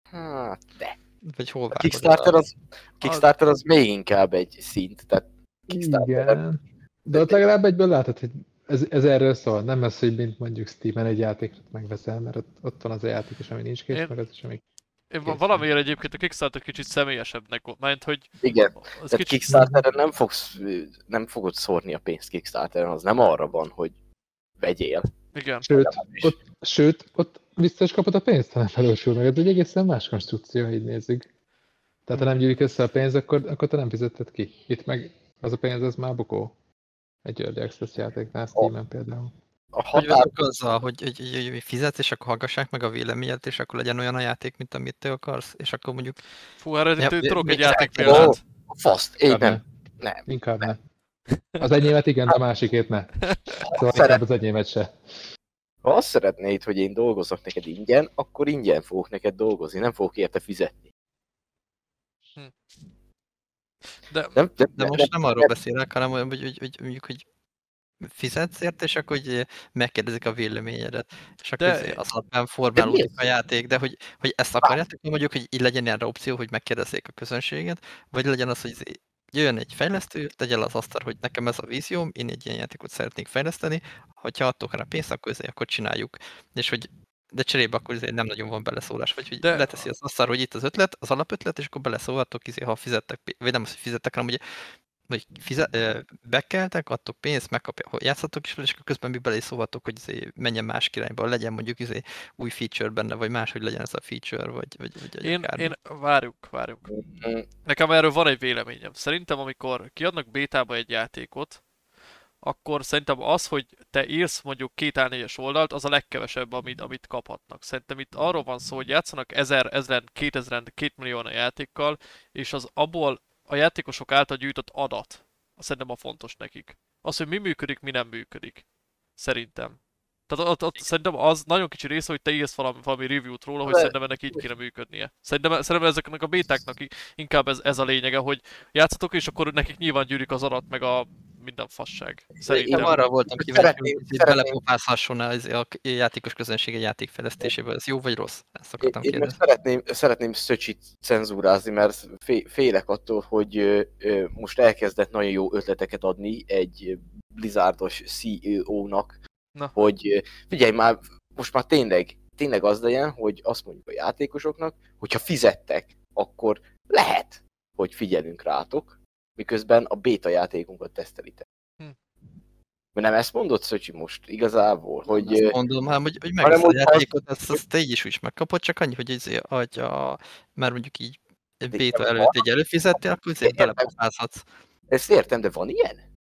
Hát, de. Vagy hol A Kickstarter az, Kickstarter az még inkább egy szint, tehát Kickstarter. Igen. De ott legalább egyből látod, hogy ez, ez erről szól. Nem az, hogy mint mondjuk Steam-en egy játékot megveszel, mert ott, ott van az a játék is, ami nincs kész, Én- meg az is, ami... Én valamiért egyébként a Kickstarter kicsit személyesebbnek volt, mert hogy Igen, az tehát kicsit... Kickstarteren nem, fogsz, nem fogod szórni a pénzt Kickstarteren, az nem arra van, hogy vegyél. Igen. Sőt, ott, sőt, ott vissza is kapod a pénzt, ha nem felősül meg. Ez egy egészen más konstrukció, ha így nézzük. Tehát ha nem gyűlik össze a pénz, akkor, akkor te nem fizetted ki. Itt meg az a pénz, az már bukó. Egy Early Access játéknál, Steam-en például. A Hogy határ, vagyok azzal, hogy, hogy, hogy, hogy fizetsz, és akkor hallgassák meg a véleményed, és akkor legyen olyan a játék, mint amit te akarsz, és akkor mondjuk Fú, erre Ja, ja, tudok egy játék példát. faszt, én nem. ne. Nem. Inkább ne. Az enyémet igen, de a másikét ne. Szóval Szeret- az enyémet se. Ha azt szeretnéd, hogy én dolgozok neked ingyen, akkor ingyen fogok neked dolgozni, nem fogok érte fizetni. De Nem, nem, De most nem arról beszélek, hanem hogy, hogy, hogy mondjuk, hogy fizetsz érte, és akkor hogy megkérdezik a véleményedet. És akkor De- de, az alapján formálódik a játék, de hogy, hogy ezt akarjátok, hogy mondjuk, hogy így legyen erre opció, hogy megkérdezzék a közönséget, vagy legyen az, hogy izé jöjjön egy fejlesztő, tegye az asztal, hogy nekem ez a vízióm, én egy ilyen játékot szeretnék fejleszteni, hogyha adtok rá pénzt, akkor, izé, akkor csináljuk. És hogy de cserébe akkor izé nem nagyon van beleszólás, vagy hogy De- leteszi az asztalra, hogy itt az ötlet, az alapötlet, és akkor beleszólhatok, izé, ha fizettek, vagy nem az, hogy fizettek, hanem ugye vagy fizet, bekeltek, adtok pénzt, megkapja, hogy játszhatok is vele, és akkor közben mi bele is szólhatok, hogy izé menjen más irányba, legyen mondjuk izé új feature benne, vagy más, hogy legyen ez a feature, vagy, vagy, vagy én, akármi. én, várjuk, várjuk. Nekem erről van egy véleményem. Szerintem, amikor kiadnak bétába egy játékot, akkor szerintem az, hogy te írsz mondjuk két A4-es oldalt, az a legkevesebb, amit, amit kaphatnak. Szerintem itt arról van szó, hogy játszanak ezer, ezren, kétezren, két millióan a játékkal, és az abból a játékosok által gyűjtött adat, az szerintem a fontos nekik. Az, hogy mi működik, mi nem működik. Szerintem. Tehát ott, ott szerintem az nagyon kicsi része, hogy te írsz valami, valami review-t róla, hogy De- szerintem ennek így kéne működnie. Szerintem, szerintem ezeknek a bétáknak inkább ez, ez a lényege, hogy játszatok, és akkor nekik nyilván gyűrik az adat, meg a minden fasság. Én Szerintem. arra voltam kíváncsi, hogy az a játékos közönség egy játékfejlesztéséből. Ez jó vagy rossz? Ezt akartam Én, én kérdezni. szeretném, szeretném Szöcsit cenzúrázni, mert fé- félek attól, hogy most elkezdett nagyon jó ötleteket adni egy Blizzardos CEO-nak, Na. hogy figyelj már, most már tényleg, tényleg az legyen, hogy azt mondjuk a játékosoknak, hogyha fizettek, akkor lehet, hogy figyelünk rátok, miközben a beta játékunkat tesztelitek. Hm. Mert nem ezt mondott Szöcsi most igazából, hogy Azt mondom, hát, hogy, hogy hanem meg a úgy játékot, ezt, ezt te így is úgy megkapod, csak annyi, hogy, izé, hogy a, mert mondjuk így béta előtt egy előfizettél, akkor azért Értem. belepofázhatsz. ezt értem, de van ilyen?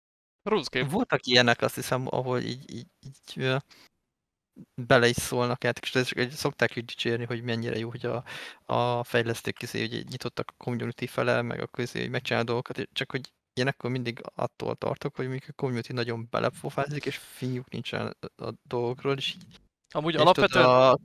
RuneScape. Voltak ilyenek, azt hiszem, ahol így, így, így bele is szólnak játék, és ezek- szokták így dicsérni, hogy mennyire jó, hogy a, a fejlesztők közé, hogy nyitottak a community fele, meg a közé, hogy megcsinál dolgokat, csak hogy én akkor mindig attól tartok, hogy mondjuk a community nagyon belepofázik, és finjuk nincsen a dolgokról, és így Amúgy és alapvetően... tudod, a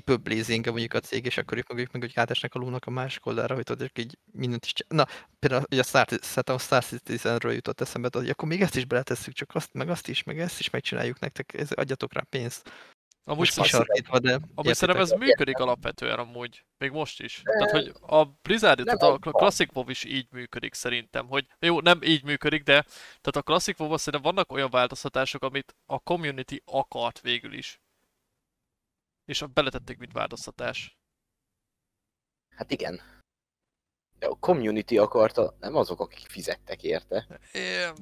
people pleasing mondjuk a cég, és akkor ők meg, ők meg hogy átesnek a lónak a másik oldalra, hogy tudod, így mindent is csinál. Na, például ugye a Star, szerintem a Star Citizenről jutott eszembe, hogy akkor még ezt is beletesszük, csak azt, meg azt is, meg ezt is megcsináljuk nektek, ez, adjatok rá pénzt. Amúgy Most szerintem- de Amúgy szerintem ez működik alapvetően amúgy, még most is. Tehát, hogy a Blizzard, tehát a. Classic WoW is így működik szerintem, hogy jó, nem így működik, de tehát a Classic WoW szerintem vannak olyan változtatások, amit a community akart végül is. És beletették, mint változtatás. Hát igen. De a community akarta, nem azok, akik fizettek érte. É,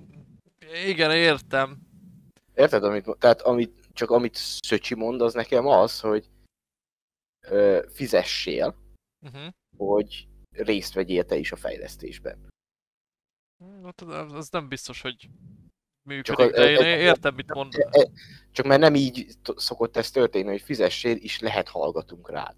igen, értem. Érted, amit, tehát amit, csak amit Szöcsi mond, az nekem az, hogy ö, fizessél, Uh-huh. hogy részt vegyél te is a fejlesztésben. Hát az nem biztos, hogy működik, Csak a- de én e- értem, mit mond. E- Csak mert nem így szokott ez történni, hogy fizessél, és lehet hallgatunk rád.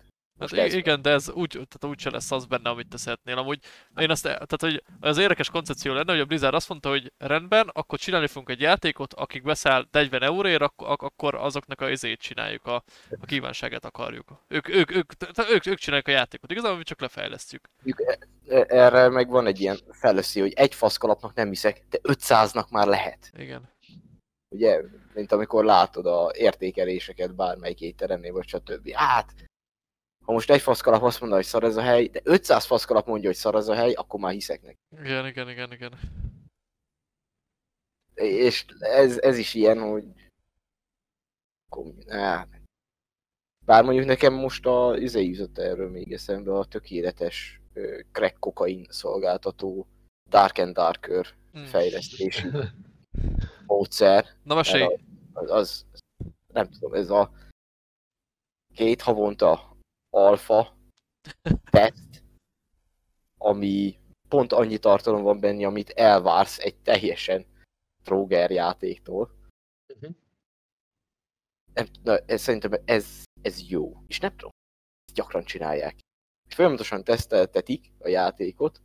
Hát ez igen, de ez úgy, tehát úgyse lesz az benne, amit te szeretnél. Amúgy én azt, tehát hogy az érdekes koncepció lenne, hogy a Blizzard azt mondta, hogy rendben, akkor csinálni fogunk egy játékot, akik beszáll 40 euróért, ak- ak- akkor azoknak a izét csináljuk, a, a kívánságát akarjuk. Ők, ők, ők, tehát ők, ők csinálják a játékot, igazából mi csak lefejlesztjük. E- e- Erre meg van egy ilyen felöszi, hogy egy faszkalapnak nem hiszek, de 500-nak már lehet. Igen. Ugye, mint amikor látod a értékeléseket bármelyik étteremnél, vagy stb. Hát, ha most egy faszkalap azt mondja, hogy szar ez a hely, de 500 faszkalap mondja, hogy szar ez a hely, akkor már hiszek neki. Igen, igen, igen, igen. És ez, ez is ilyen, hogy... Hát. Bár mondjuk nekem most a izé jutott erről még eszembe a tökéletes ö, crack kokain szolgáltató Dark and Darker Hm. fejlesztési módszer. Na mesélj! Erre Az, az, nem tudom, ez a két havonta alfa teszt, ami pont annyi tartalom van benne, amit elvársz egy teljesen tróger játéktól. Nem, na, ez, szerintem ez, ez jó. És nem tudom, ezt gyakran csinálják. Folyamatosan teszteltetik a játékot,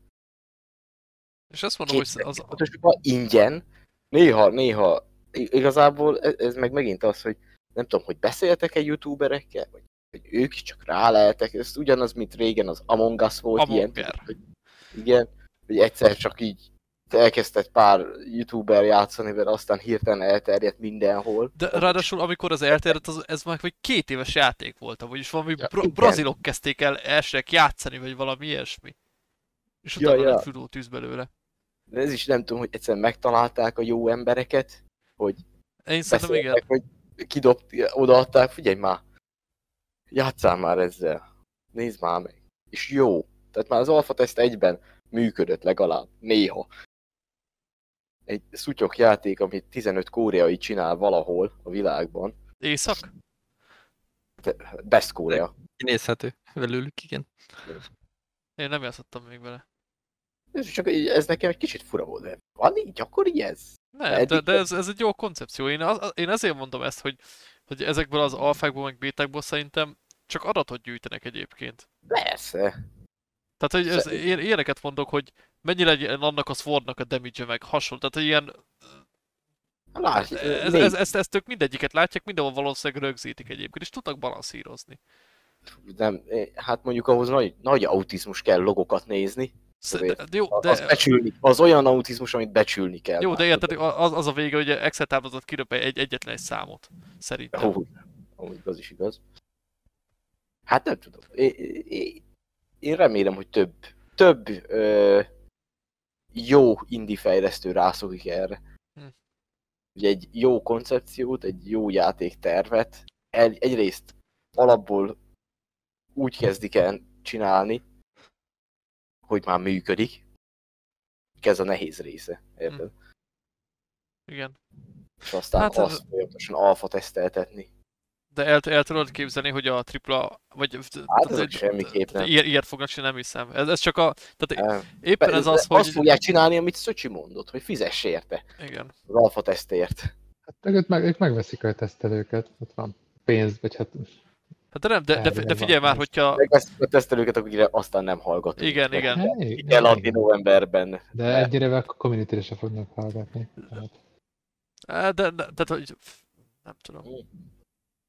És azt mondom, hogy az, pontosabban ingyen, néha, néha, igazából ez, ez meg megint az, hogy nem tudom, hogy beszéltek-e youtuberekkel, vagy hogy ők csak ráleltek, ez ugyanaz, mint régen az Among Us volt Among ilyen, tudod, hogy igen, hogy egyszer csak így elkezdett pár youtuber játszani vele, aztán hirtelen elterjedt mindenhol. de ráadásul amikor az elterjedt, az, ez már vagy két éves játék volt, vagyis valami Ja, bra- igen. brazilok kezdték el elsőnek játszani, vagy valami ilyesmi. És Ja, utána ja. füló tűz belőle. De ez is nem tudom, hogy egyszerűen megtalálták a jó embereket, hogy Én szerintem igen. hogy kidobt, odaadták, figyelj már, játszál már ezzel, nézd már meg. És jó. Tehát már az alfa teszt egyben működött legalább, néha. Egy szutyok játék, amit 15 koreai csinál valahol a világban. Éjszak? De- Best Korea. Kinézhető velük, igen. Én nem játszottam még vele. Ez csak így- ez nekem egy kicsit fura volt. de Van így gyakori ez? Nem, de, de ez, ez egy jó koncepció. Én, az, én ezért mondom ezt, hogy, hogy ezekből az alfákból, meg bétákból szerintem csak adatot gyűjtenek egyébként. Persze. Tehát, hogy ez, ilyen, ilyeneket mondok, hogy mennyi legyen annak a swordnak a damage meg hasonló. Tehát, hogy ilyen, Lásd, ez, négy- ez, ezt, ezt ők mindegyiket látják, mindenhol valószínűleg rögzítik egyébként, és tudnak balanszírozni. nem, eh, hát mondjuk ahhoz nagy, nagy autizmus kell logokat nézni. De, jó, De... Az, becsülni, az olyan autizmus, amit becsülni kell. jó, de érted, az, az a vége, hogy Excel táblázat kiröp egy, egyetlen egy számot. Szerintem. Ó, ó, igaz is igaz. Hát nem tudom. Én, én, én remélem, hogy több, több ö, jó indie fejlesztő rászokik erre. Hm. Ugye egy jó koncepciót, egy jó játéktervet, el, egyrészt alapból úgy kezdik el csinálni, hogy már működik. Ez a nehéz része, érted? Igen. És aztán Hát hát ez- azt folyamatosan alfa teszteltetni. De el, el tudod képzelni, hogy a tripla, vagy... Hát ezek semmiképp nem. Ilyet, ilyet fognak csinálni, nem hiszem. Ez, ez csak a... Tehát Nem. éppen ez az, Azt hogy... fogják csinálni, amit Szöcsi mondott, hogy fizess érte. Igen. Az alfa tesztért. Hát ők, meg, ők megveszik a tesztelőket, ott van pénz, vagy hát Hát de nem, de, de, de figyelj már, hogyha... Megveszik a tesztelőket, akikre aztán nem hallgatunk. Igen, Mert igen. Hát, Ki kell adni novemberben. De egyre a community se fognak hallgatni. Tehát, Eh, De, de, de, hogy... Nem tudom.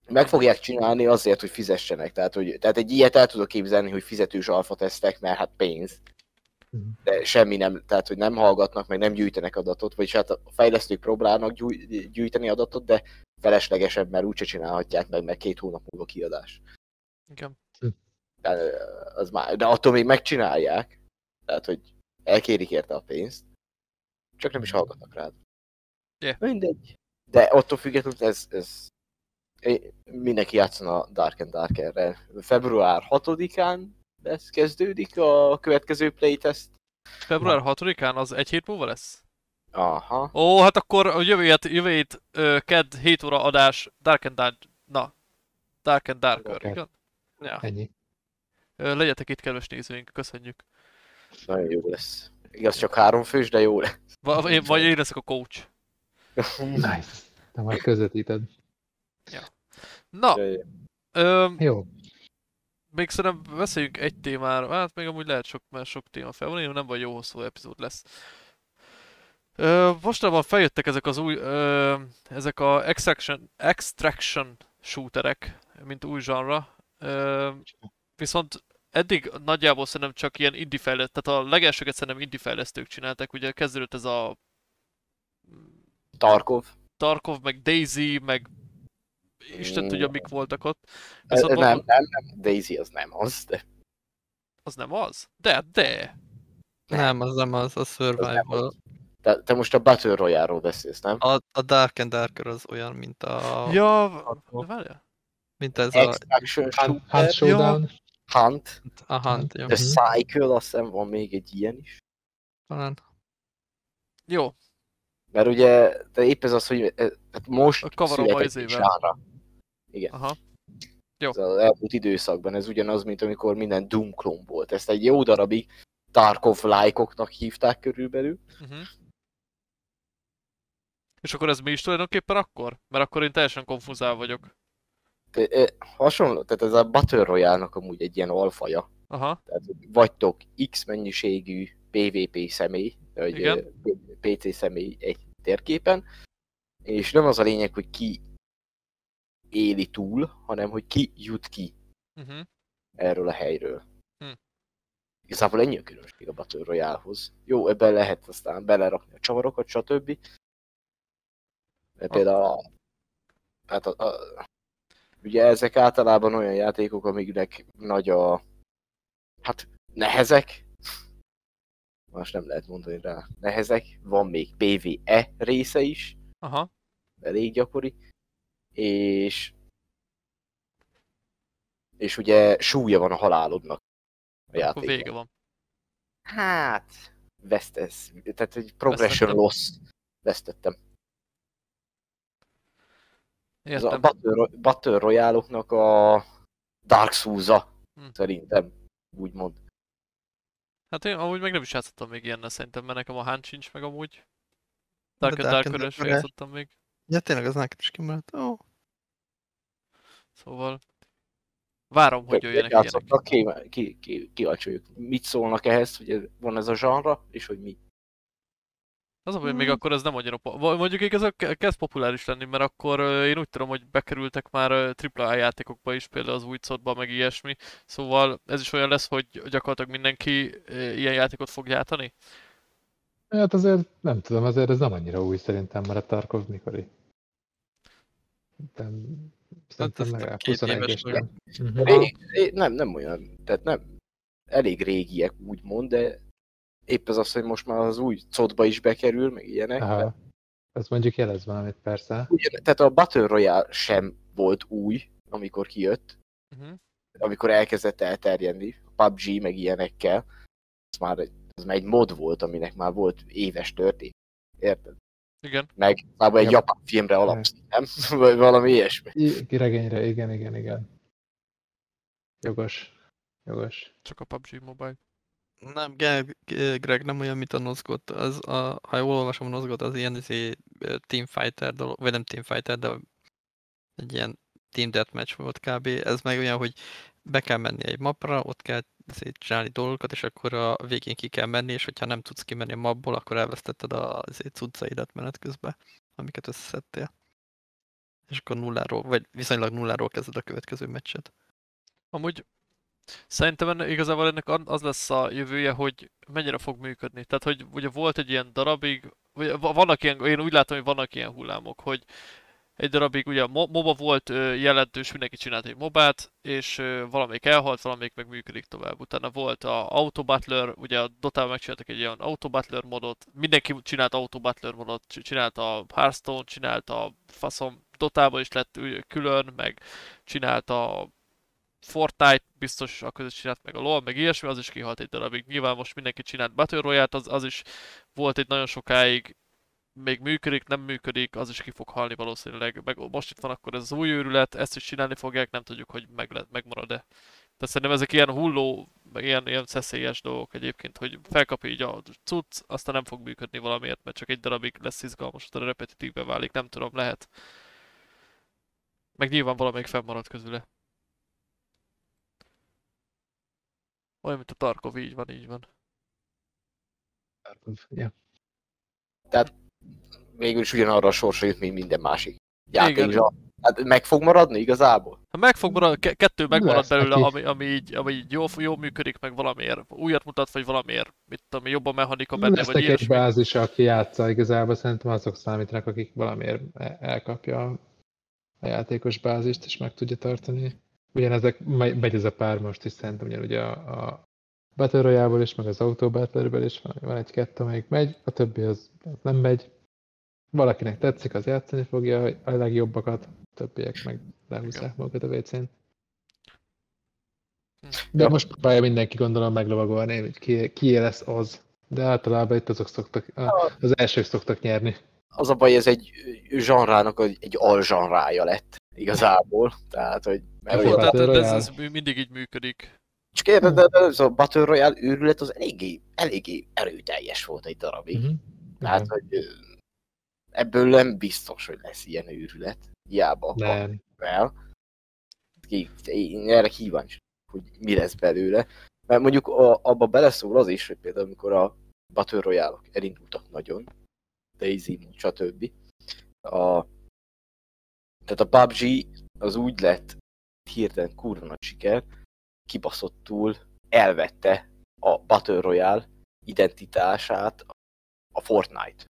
Meg fogják csinálni azért, hogy fizessenek. Tehát, hogy, tehát egy ilyet el tudok képzelni, hogy fizetős alfa tesztek, mert hát pénz. De semmi nem, tehát hogy nem hallgatnak, meg nem gyűjtenek adatot, vagyis hát a fejlesztők próbálnak gyűjteni adatot, de feleslegesen, mert úgyse csinálhatják meg, mert két hónap múlva kiadás. Igen. De, az már, de attól még megcsinálják. Tehát, hogy elkérik érte a pénzt. Csak nem is hallgatnak rád. Yeah. Mindegy. De attól függetlenül ez, ez mindenki játszon a Dark and Darkerrel. Február 6-án lesz, kezdődik a következő playtest. Február 6-án az egy hét múlva lesz? Aha. Ó, hát akkor a jövő hét, jövő hét ö, kedd 7 óra adás Dark and Dark... Na. Dark and Darker, Darker. igen? Ja. ennyi. Ö, legyetek itt, kedves nézőink, köszönjük. Nagyon jó lesz. Igaz, csak három fős, de jó lesz. Va, én, vagy én leszek a coach. Nice. Te majd közvetíted. Na, ö, Jó. még szerintem beszéljünk egy témára. Hát még amúgy lehet sok, mert sok téma fel van, én nem vagy jó hosszú epizód lesz. Ö, mostanában feljöttek ezek az új, ö, ezek a extraction, extraction shooterek, mint új genre. Ö, viszont eddig nagyjából szerintem csak ilyen indie fejlesztők, tehát a legelsőket szerintem indie fejlesztők csináltak, ugye kezdődött ez a Tarkov. Tarkov, meg Daisy, meg Isten Mm. tudja mik voltak ott. Viszont nem, van- nem, nem, Daisy az nem az, de Az nem az? De, de. Nem, az nem az, a Survival. Te, te most a Battle Royale-ról beszélsz, nem? A, a Dark and Darker az olyan, mint a... Ja, várjál. Mint ez a, Extraction Hunt, Shooter, Hunt Showdown. Hunt, a Hunt, jó. The Cycle, azt hiszem van még egy ilyen is. Talán. Jó, Mert ugye, de épp ez az, hogy eh, hát most A született egy zsára. Igen. aha. Jó. Ez az elmúlt időszakban, ez ugyanaz, mint amikor minden Doom klón volt. Ezt egy jó darabig Tarkov lájkoknak hívták körülbelül. Uh-huh. És akkor ez mi is tulajdonképpen akkor? Mert akkor én teljesen konfuzál vagyok. Hasonló, tehát ez a Battle Royale-nak amúgy egy ilyen alfaja. Aha, Tehát vagytok X mennyiségű PvP személy, vagy Igen. PC személy egy térképen, és nem az a lényeg, hogy ki éli túl, hanem hogy ki jut ki uh-huh. erről a helyről. Hm. Igazából ennyi a különbség a Battle Royale-hoz. Jó, ebben lehet aztán belerakni a csavarokat, stb. De például a, hát a, a, ugye ezek általában olyan játékok, amiknek nagy a hát nehezek, most nem lehet mondani rá, nehezek, van még PvE része is, aha. elég gyakori, és és ugye súlya van a halálodnak a Akkor játékban. vége van. Hát, vesztesz, tehát egy progression Vesztettem. loss vesztettem. Ez a Értem. Battle, Battle Royale-oknak a Dark Souls-a, Hm. szerintem, úgymond. Hát én amúgy meg nem is játszottam még ilyennel szerintem, mert nekem a Hunt sincs meg amúgy. Dark and Dark Darker-re- játszottam még. Ja, tényleg az neked is kimaradt. Ó, Szóval... Várom, hogy jöjjenek ilyenek. Játszottak, ki, ki, ki, kíváncsi vagyok, mit szólnak ehhez, hogy van ez a zsanra, és hogy mi. Az a baj, még akkor ez nem annyira... Mondjuk ez kezd populáris lenni, mert akkor én úgy tudom, hogy bekerültek már AAA játékokba is, például az új codba, meg ilyesmi. Szóval ez is olyan lesz, hogy gyakorlatilag mindenki ilyen játékot fog gyártani? Hát azért nem tudom, azért ez nem annyira új szerintem, mert a Tarkov mikori. Szerintem, szerintem hát legalább 21 nem. Uh-huh. nem, nem olyan, tehát nem, elég régiek úgymond, de épp ez az, hogy most már az új codba is bekerül, meg ilyenek. Aha. Ez mondjuk jelez valamit, persze. Ugyan, tehát a Battle Royale sem volt új, amikor kijött. Uh-huh. Amikor elkezdett elterjedni, a PUBG meg ilyenekkel. Ez már egy, ez már egy mod volt, aminek már volt éves történet. Érted? Igen. Meg már egy ja. japán filmre alapszik, nem? Vagy valami ilyesmi. I- regényre, igen, igen, igen. Jogos. Jogos. Csak a PUBG Mobile. Nem, Greg nem olyan, mint a Nozgot. Az a, ha jól olvasom a Nozgot, az ilyen izé, teamfighter dolog, vagy nem teamfighter, de egy ilyen team deathmatch volt kb. Ez meg olyan, hogy be kell menni egy mapra, ott kell izé, csinálni dolgokat, és akkor a végén ki kell menni, és hogyha nem tudsz kimenni a mapból, akkor elvesztetted a izé, cuccaidat menet közben, amiket összeszedtél. És akkor nulláról, vagy viszonylag nulláról kezded a következő meccset. Amúgy Szerintem enne, igazából ennek az lesz a jövője, hogy mennyire fog működni. Tehát, hogy ugye volt egy ilyen darabig, vagy vannak ilyen, én úgy látom, hogy vannak ilyen hullámok, hogy egy darabig ugye MOBA volt jelentős, mindenki csinált egy mobát, és valamelyik elhalt, valamelyik meg működik tovább. Utána volt a Auto Battler, ugye a Dota-ban megcsináltak egy ilyen Auto Battler modot, mindenki csinált Auto Battler modot, csinált a Hearthstone, csinált a faszom Dotában is lett külön, meg csinált a Fortnite biztos a között csinált meg a LoL, meg ilyesmi, az is kihalt egy darabig. Nyilván most mindenki csinált Battle royale az, az is volt egy nagyon sokáig, még működik, nem működik, az is ki fog halni valószínűleg. Meg most itt van akkor ez az új őrület, ezt is csinálni fogják, nem tudjuk, hogy meg le, megmarad-e. Tehát szerintem ezek ilyen hulló, meg ilyen, ilyen szeszélyes dolgok egyébként, hogy felkapja így a cucc, aztán nem fog működni valamiért, mert csak egy darabig lesz izgalmas, utána repetitívbe válik, nem tudom, lehet. Meg nyilván valamelyik fennmarad közüle. Olyan, mint a Tarkov, így van, így van. Tarkov, ja. Tehát végül is ugyanarra a sorsra jut, mint minden másik játékra. Hát meg fog maradni igazából? Ha meg fog maradni, kettő megmarad Lesz, belőle, ami, ami, így, ami így jó, jó működik, meg valamiért újat mutat, vagy valamiért, mit tudom, jobban mechanika benne, Lesz vagy egy ilyesmi. bázis, aki játsza igazából, szerintem azok számítanak, akik valamiért elkapja a játékos bázist, és meg tudja tartani ugyanezek, megy ez a pár most is szerintem, ugyan ugye a, a Battle royale is, meg az Auto battle is van, van egy-kettő, amelyik megy, a többi az, az nem megy. Valakinek tetszik, az játszani fogja a legjobbakat, a többiek meg lehúzzák magukat a WC-n. De ja. most próbálja mindenki gondolom meglovagolni, hogy ki, ki lesz az. De általában itt azok szoktak, az elsők szoktak nyerni. Az a baj, ez egy zsanrának egy alzsanrája lett igazából. Tehát, hogy mert Jó, tehát ez, ez, mindig így működik. Csak érted, de, de ez a Battle Royale őrület az eléggé, eléggé erőteljes volt egy darabig. Uh-huh. Tehát, uh-huh. hogy ebből nem biztos, hogy lesz ilyen őrület. Hiába nem. Én erre kíváncsi, hogy mi lesz belőle. Mert mondjuk a, abba beleszól az is, hogy például amikor a Battle royale elindultak nagyon, Daisy, stb. A, tehát a PUBG az úgy lett hirtelen kurva nagy siker, kibaszottul elvette a Battle Royale identitását a Fortnite.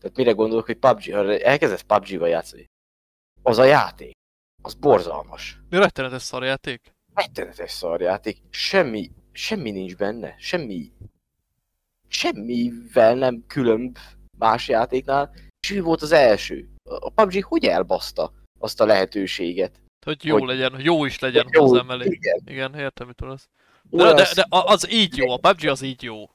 Tehát mire gondolok, hogy PUBG, ha elkezdesz PUBG-val játszani, az a játék, az borzalmas. Mi rettenetes szarjáték? Rettenetes szarjáték. Semmi, semmi nincs benne, semmi, semmivel nem különb más játéknál, és ő volt az első. A PUBG hogy elbaszta azt a lehetőséget, hogy jó hogy, legyen, jó is legyen jó, hozzá mellé. Igen. igen, értem, mit mondasz. De, de, de, az így jó, a PUBG az így jó.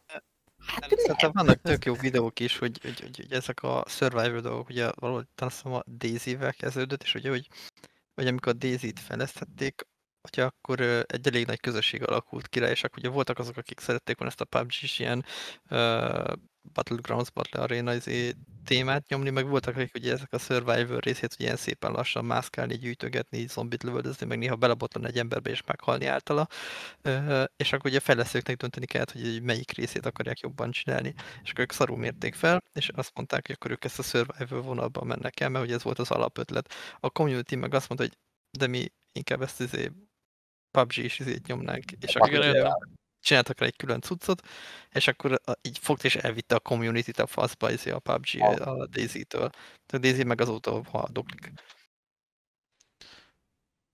Hát szerintem vannak tök jó videók is, hogy, hogy, hogy, hogy ezek a survival dolgok, ugye valahogy talán a Daisy-vel kezdődött, és ugye, hogy, hogy amikor a Daisy-t fejlesztették, hogy akkor egy elég nagy közösség alakult ki rá, és akkor ugye voltak azok, akik szerették volna ezt a PUBG-s ilyen uh, Battlegrounds, Battle Arena izé, témát nyomni, meg voltak, akik ugye ezek a Survivor részét ugye ilyen szépen lassan mászkálni, gyűjtögetni, így zombit lövöldözni, meg néha belebotlan egy emberbe és meghalni általa. És akkor ugye fejlesztőknek dönteni kellett, hogy melyik részét akarják jobban csinálni. És akkor ők szarú mérték fel, és azt mondták, hogy akkor ők ezt a Survivor vonalban mennek el, mert ugye ez volt az alapötlet. A community meg azt mondta, hogy de mi inkább ezt izé PUBG is izét nyomnánk, és akkor ugye csináltak rá egy külön cuccot, és akkor így fogt és elvitte a community-t a faszba izé a PUBG a Daisy-től. A Daisy meg azóta haldoklik.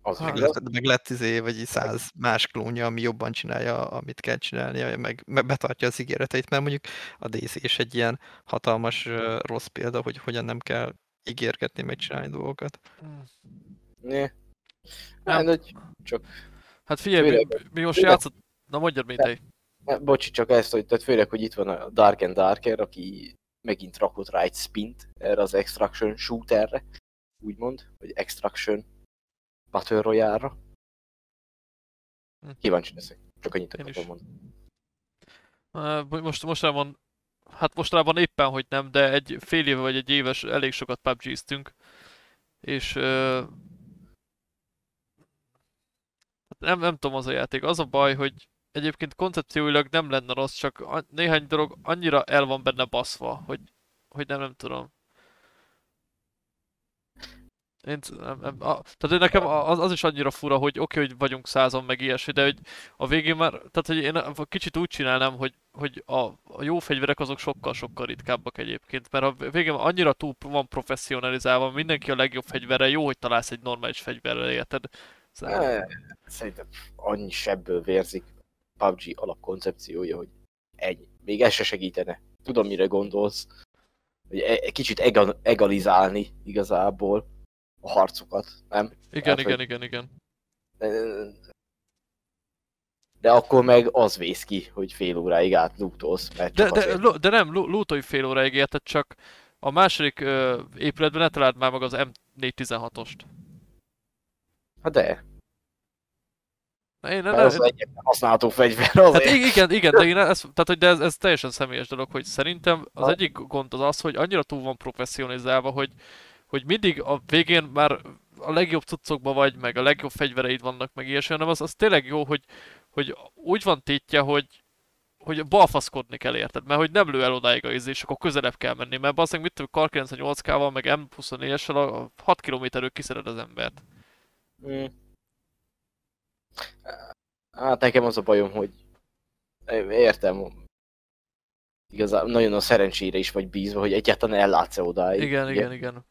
Az hát, meg lett izé, vagy száz más klónja, ami jobban csinálja, amit kell csinálnia, meg, meg betartja az ígéreteit, mert mondjuk a Daisy is egy ilyen hatalmas rossz példa, hogy hogyan nem kell ígérgetni, megcsinálni dolgokat. Ne. Nem. Hát, csak... Hát figyelj, mi, mi most játszott... Na mondjad, te. Bocsi, csak ezt, hogy tehát főleg, hogy itt van a Dark and Darker, aki megint rakott rá egy spint erre az Extraction shooterre, úgymond, vagy Extraction Battle Royale-ra. Hm. Kíváncsi leszek. Csak annyit akarom mondani. Most, mostában, hát mostában éppen, hogy nem, de egy fél éve vagy egy éves elég sokat PUBG-ztünk. És nem, nem tudom az a játék. Az a baj, hogy egyébként koncepcióilag nem lenne rossz, csak néhány dolog annyira el van benne baszva, hogy, hogy nem, nem tudom. Én, nem, nem, a, tehát nekem az, az is annyira fura, hogy oké, okay, hogy vagyunk százon meg ilyesmi, de hogy a végén már, tehát hogy én kicsit úgy csinálnám, hogy, hogy a, a jó fegyverek azok sokkal-sokkal ritkábbak egyébként, mert a végén annyira túl van professzionalizálva, mindenki a legjobb fegyverre, jó, hogy találsz egy normális fegyverrel, érted? Szerintem annyi sebből vérzik PUBG alapkoncepciója, hogy ennyi. Még ez se segítene. Tudom, mire gondolsz. Hogy e- egy kicsit egalizálni igazából a harcokat, nem? Igen, hát, igen, igen, igen. De akkor meg az vész ki, hogy fél óráig átlútolsz. De, de, azért... de nem, lútolj fél óráig, érted, csak a második ö, épületben ne találd már meg az M416-ost. Hát de. Én, ne, az egyetlen használható fegyver azért. Hát igen, igen, de, én ez, tehát, hogy de ez, ez, teljesen személyes dolog, hogy szerintem az ha. egyik gond az az, hogy annyira túl van professzionalizálva, hogy, hogy mindig a végén már a legjobb cuccokban vagy, meg a legjobb fegyvereid vannak, meg ilyesmi, hanem az, az tényleg jó, hogy, hogy úgy van tétje, hogy, hogy balfaszkodni kell érted, mert hogy nem lő el odáig a izé, és akkor közelebb kell menni, mert bazdmeg mit tudom, Kar 98-kával, meg M24-essel a 6 kilométerről kiszered az embert. Mm. Hát nekem az a bajom, hogy értem, igazából nagyon a szerencsére is vagy bízva, hogy egyáltalán ellátsz-e odáig. Igen, igen, igen.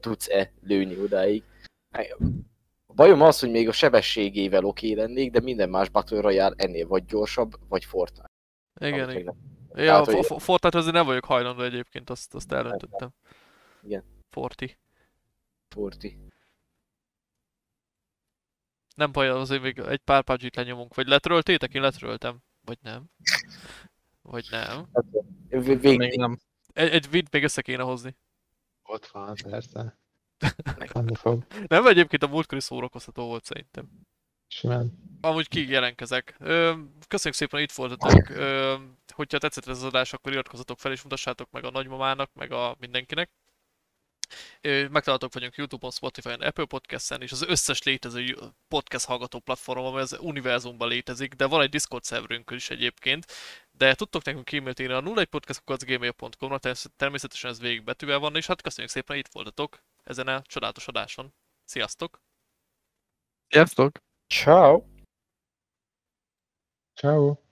Tudsz-e lőni odáig. A bajom az, hogy még a sebességével oké lennék, de minden más Battle Royale ennél vagy gyorsabb, vagy Fortnite. Igen, igen. Ja, Tehát, a Fortnite azért nem vagyok hajlandó egyébként, azt, azt eldöntöttem. Igen. Forti. Forti. Nem baj, azért még egy pár pubg lenyomunk. Vagy letröltétek? Én letröltem. Vagy nem. Vagy nem. Hát, még nem. Egy, egy vid még össze kéne hozni. Ott van, persze. fog. Nem, egyébként a múltkori szórakoztató volt szerintem. Simán. Amúgy ki jelentkezek. Köszönjük szépen, hogy itt voltatok. Hogyha tetszett ez az adás, akkor iratkozzatok fel és mutassátok meg a nagymamának, meg a mindenkinek. Megtaláltok vagyunk Youtube-on, Spotify-on, Apple Podcast-en, és az összes létező podcast hallgató platformon, amely az univerzumban létezik, de van egy Discord szerverünk is egyébként, de tudtok nekünk e-mailt írni a 01podcastkocgmail.com-ra, természetesen ez végig betűvel van, és hát köszönjük szépen, hogy itt voltatok ezen a csodálatos adáson. Sziasztok! Sziasztok! Ciao! Ciao!